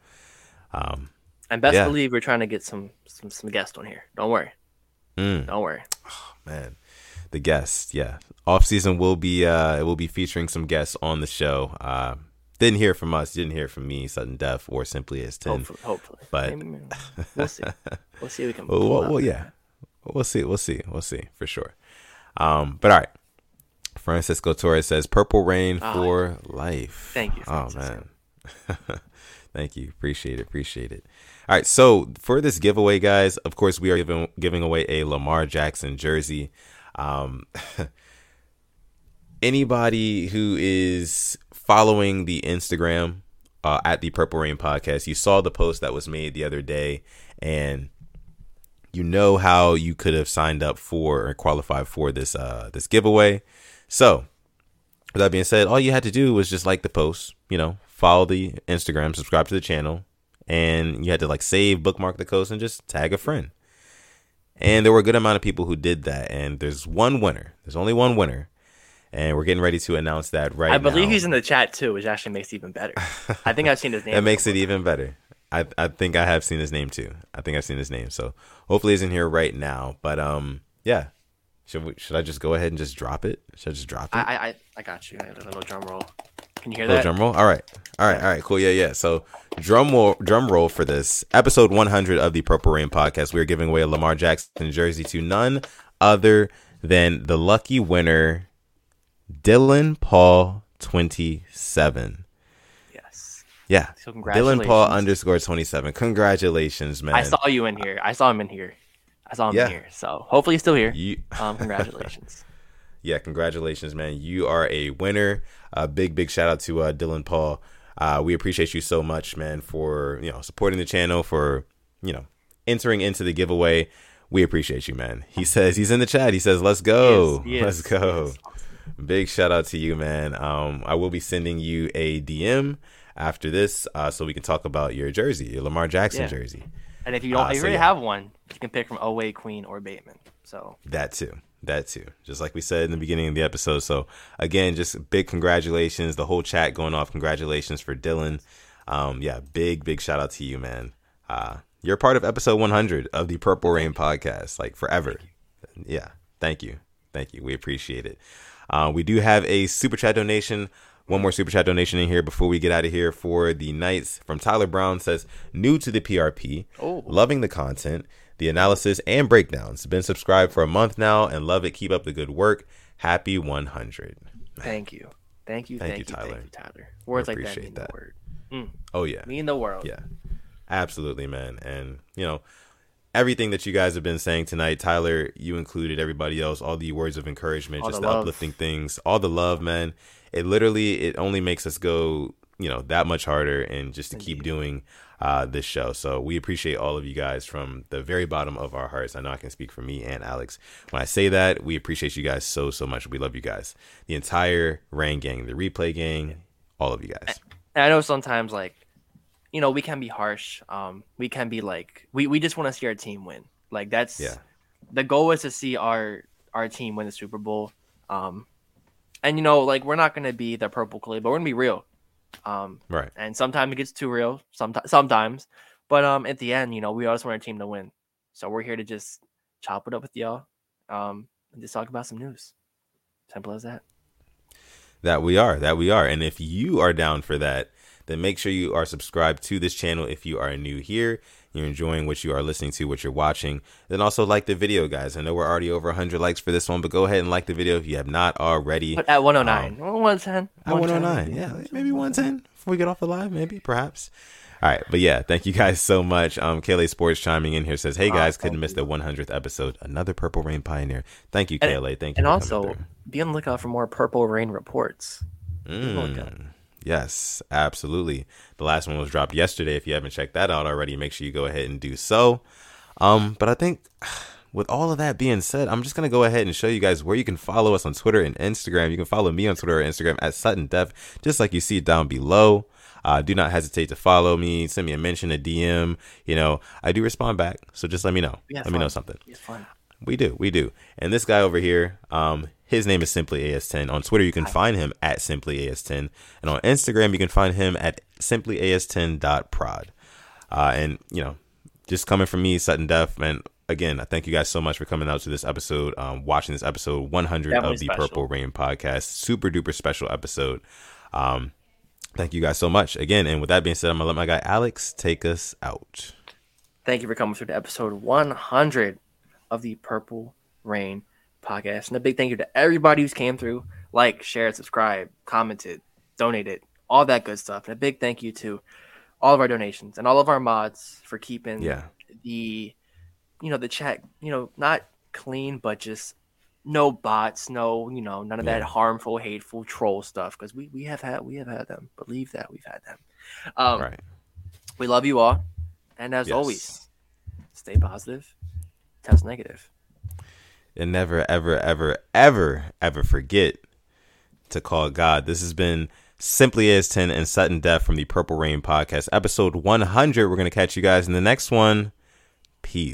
Um, And best Yeah. believe we're trying to get some some some guests on here. Don't worry. mm, Don't worry. Oh, man, the guests, yeah, off season will be uh, it will be featuring some guests on the show. Uh, didn't hear from us, didn't hear from me, sudden death, or simply as ten. Hopefully, hopefully. But- we'll see. We'll see. If we can. Well, well, well, yeah, we'll see, we'll see, we'll see for sure. Um, but all right, Francisco Torres says "Purple Rain Ah, for life." Thank you, Oh man, thank you, appreciate it, appreciate it. All right, so for this giveaway, guys, of course, we are giving giving away a Lamar Jackson jersey. Um, anybody who is following the Instagram uh, at the Purple Rain Podcast, you saw the post that was made the other day, and you know how you could have signed up for or qualified for this uh, this giveaway. So, with that being said, all you had to do was just like the post, you know, follow the Instagram, subscribe to the channel, and you had to like save, bookmark the post, and just tag a friend. And there were a good amount of people who did that. And there's one winner. There's only one winner. And we're getting ready to announce that right I believe now. he's in the chat too, which actually makes it even better. I think I've seen his name. That makes it even better. I I think I have seen his name too. I think I've seen his name. So hopefully he's in here right now. But um, yeah. Should we, should I just go ahead and just drop it? Should I just drop it? I, I I got you. I got a little drum roll. Can you hear Little that? drum roll. All right, all right, all right. Cool. Yeah, yeah. So drum roll, drum roll for this episode 100 of the Purple Rain podcast. We are giving away a Lamar Jackson jersey to none other than the lucky winner, Dylan Paul 27. Yes. Yeah, So Dylan Paul underscore 27. Congratulations, man. I saw you in here. I saw him in here. I saw him Yeah. in here. So hopefully he's still here. you. Um, congratulations. yeah, congratulations, man. You are a winner. A big, big shout out to uh, Dylan Paul. Uh, we appreciate you so much, man, for you know supporting the channel, for you know entering into the giveaway. We appreciate you, man. He says he's in the chat. He says, "Let's go, He is, he let's go." Big shout out to you, man. Um, I will be sending you a DM after this, uh, so we can talk about your jersey, your Lamar Jackson Yeah. jersey. And if you don't, Uh, if you so already yeah. have one, you can pick from Oweh, Queen, or Bateman. So That too. That too. Just like we said in the beginning of the episode. So again, just big congratulations. The whole chat going off. Congratulations for Dylan. Um, yeah, big, big shout out to you, man. Uh, you're part of episode 100 of the Purple Rain podcast, like forever. Yeah, thank you, thank you. We appreciate it. Uh, we do have a super chat donation. One more super chat donation in here before we get out of here for the nights from Tyler Brown says new to the PRP, Oh. loving the content, the analysis and breakdowns. Been subscribed for a month now and love it. Keep up the good work. Happy 100. thank you, thank you, Thank thank, you, Tyler. thank you, Tyler. Words like that mean that. the word. Mm, Oh yeah, mean the world. Yeah, absolutely, man. And you know, everything that you guys have been saying tonight, Tyler, you included everybody else, all the words of encouragement, All just the the, uplifting things, all the love, man. It literally, it only makes us go, you know, that much harder, and just to keep doing uh, this show. So we appreciate all of you guys from the very bottom of our hearts. I know I can speak for me and Alex when I say that. We appreciate you guys so so much. We love you guys, the entire Rain Gang, the Replay Gang, all of you guys. And I know sometimes like, you know, we can be harsh. Um, we can be like, we, we just want to see our team win. Like that's Yeah. The goal is to see our our team win the Super Bowl. Um, and you know, like we're not gonna be the purple clay, but we're gonna be real. Um, Right. and sometimes it gets too real. Sometimes, sometimes, but um, at the end, you know, we always want our team to win. So we're here to just chop it up with y'all, um, and just talk about some news. Simple as that. That we are, that we are. And if you are down for that, then make sure you are subscribed to this channel if you are new here. You're enjoying what you are listening to, what you're watching. Then also like the video, guys. I know we're already over 100 likes for this one, but go ahead and like the video if you have not already. But at 109, 110, At 109, yeah, maybe 110 before we get off the live, maybe, perhaps. All right, but yeah, thank you guys so much. Um, KLA Sports chiming in here says, "Hey guys, couldn't miss the 100th episode. Another Purple Rain pioneer. Thank you, And- KLA. Thank you. And also, be on the lookout for more Purple Rain reports. look up. Mm, yes, absolutely. The last one was dropped yesterday. If you haven't checked that out already, make sure you go ahead and do so. Um, but I think with all of that being said, I'm just gonna go ahead and show you guys where you can follow us on Twitter and Instagram. You can follow me on Twitter or Instagram at Sutton Def, just like you see down below. Uh, do not hesitate to follow me, send me a mention, a DM. You know, I do respond back, so just let me know. Let me know something. Fun. We do, we do. And this guy over here, um, his name is Simply AS10. On Twitter, you can find him at Simply AS10, and on Instagram, you can find him at Simply AS10.prod. Uh, and you know, just coming from me, Sutton Def, man. Again, I thank you guys so much for coming out to this episode, um, watching this episode 100 Definitely of the special. Purple Rain podcast. Super duper special episode. Um, thank you guys so much again. And with that being said, I'm gonna let my guy Alex take us out. Thank you for coming through to episode 100 of the Purple Rain podcast. And a big thank you to everybody who's came through, like, shared, subscribed, commented, donated, all that good stuff. And a big thank you to all of our donations and all of our mods for keeping Yeah. the, you know, the chat, you know, not clean, but just no bots, no, you know, none of that harmful, hateful troll stuff. Because we, we have had we have had them. Believe that we've had them. Um, right. we love you all. And as Yes. always, stay positive, test negative. And never, ever, ever, ever, ever forget to call God. This has been Simply as 10 and Sutton Death from the Purple Rain podcast, episode 100. We're going to catch you guys in the next one. Peace.